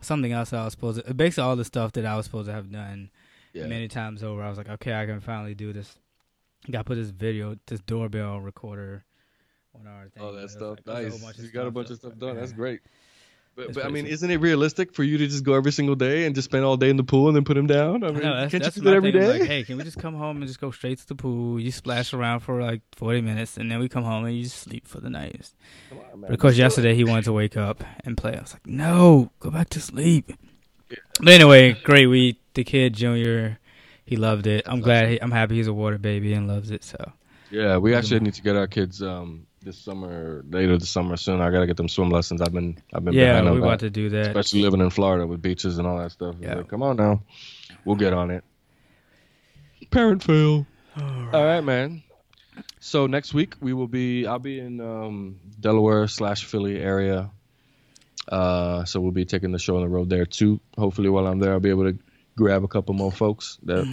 Something else I was supposed to. Basically, all the stuff that I was supposed to have done yeah. many times over. I was like, okay, I can finally do this. Got to put this video, this doorbell recorder on our thing. Oh, that stuff. like- it was a whole nice. You got a bunch of stuff done. That's great. But, but I mean, isn't it realistic for you to just go every single day and just spend all day in the pool and then put him down? I I mean, know, that's, can't that's you do that every thing. day? Like, hey, can we just come home and just go straight to the pool? You splash around for like 40 minutes, and then we come home and you just sleep for the night. Come on, man. But of course, Let's yesterday he wanted to wake up and play. I was like, no, go back to sleep. But anyway, great week. The kid, Junior, he loved it. I'm That's glad. He, I'm happy he's a water baby and loves it. So Yeah, we actually need to get our kids um this summer, later this summer soon. I gotta get them swim lessons. I've been, I've been yeah, behind on we that. want to do that. especially living in Florida with beaches and all that stuff. Yeah. like, come on now, we'll get on it. Parent fail. All right, man. So next week we will be. I'll be in um, Delaware slash Philly area. Uh, so we'll be taking the show on the road there too. Hopefully, while I'm there, I'll be able to grab a couple more folks. That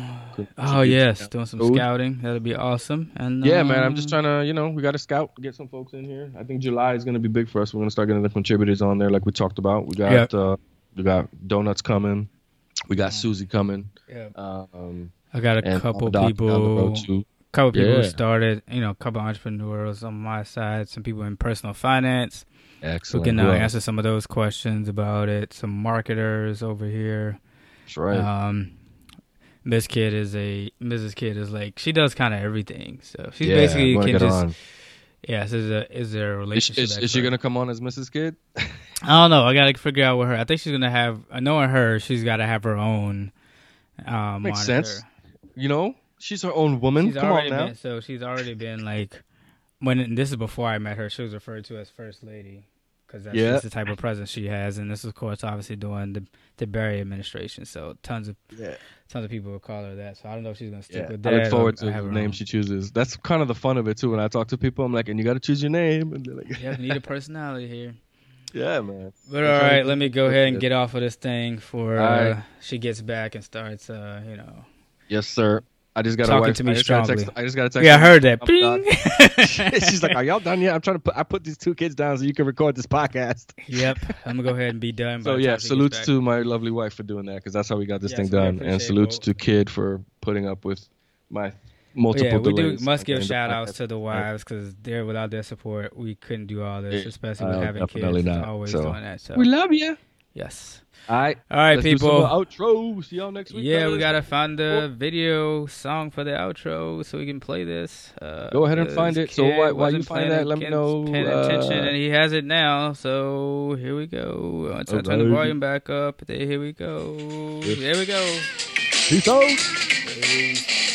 Oh yes, doing some food. scouting. That'd be awesome. And Yeah, man. I'm just um, trying to, you know, we got to scout, get some folks in here. I think July is going to be big for us. We're going to start getting the contributors on there, like we talked about. We got, Yep. uh, we got donuts coming. We got Susie coming. Yeah. Um, I got a couple Doc down the road, people. too. couple people who Yeah. started, you know, a couple entrepreneurs on my side, some people in personal finance who Excellent. can uh, Who answer some of those questions about it. Some marketers over here. That's right. Um, Miss Kid is a Mrs. Kid is like she does kind of everything. So she's yeah, basically can get just on. yeah. Is a is there a relationship? is, is she going to come on as Mrs. Kid? I don't know. I gotta figure out with her. I think she's gonna have. uh, Knowing her, she's got to have her own. Um, Makes monitor. sense. You know, she's her own woman. She's Come on now. been so she's already been like when this is before I met her. She was referred to as first lady because that's Yeah. just the type of presence she has, and this is of course obviously during the the Barry administration. So tons of Yeah. tons of people will call her that. So I don't know if she's gonna stick Yeah, with I look forward to the name own. she chooses. That's kind of the fun of it too. When I talk to people, I'm like, and you got to choose your name. And they're like, Yeah, you need a personality here. yeah, man. But all right, let me go ahead and get off of this thing for uh, right. she gets back and starts. Uh, you know, Yes, sir. I just got a Talking wife. to me I just gotta strongly. text. I just got to text. yeah, I heard that. She's like, "Are y'all done yet?" I'm trying to put. I put these two kids down so you can record this podcast. Yep, I'm gonna go ahead and be done. So yeah, time she gets salutes to my lovely wife for doing that because that's how we got this thing done, and salutes both. to Kid for putting up with my multiple yeah, we do must give shout outs to the wives because they're without their support, we couldn't do all this, especially with uh, having kids. not. always So, doing that. So We love you. Yes, All right, all right, let's do some people. outro. See y'all next week. Yeah, we fellas. gotta find the video song for the outro so we can play this. Uh, Go ahead and find it. So Kid while- while you wasn't find that, let me know, Paying uh, attention, and he has it now. So here we go. Once I turn the volume back up, there, here we go. There we go. Peace out. Peace.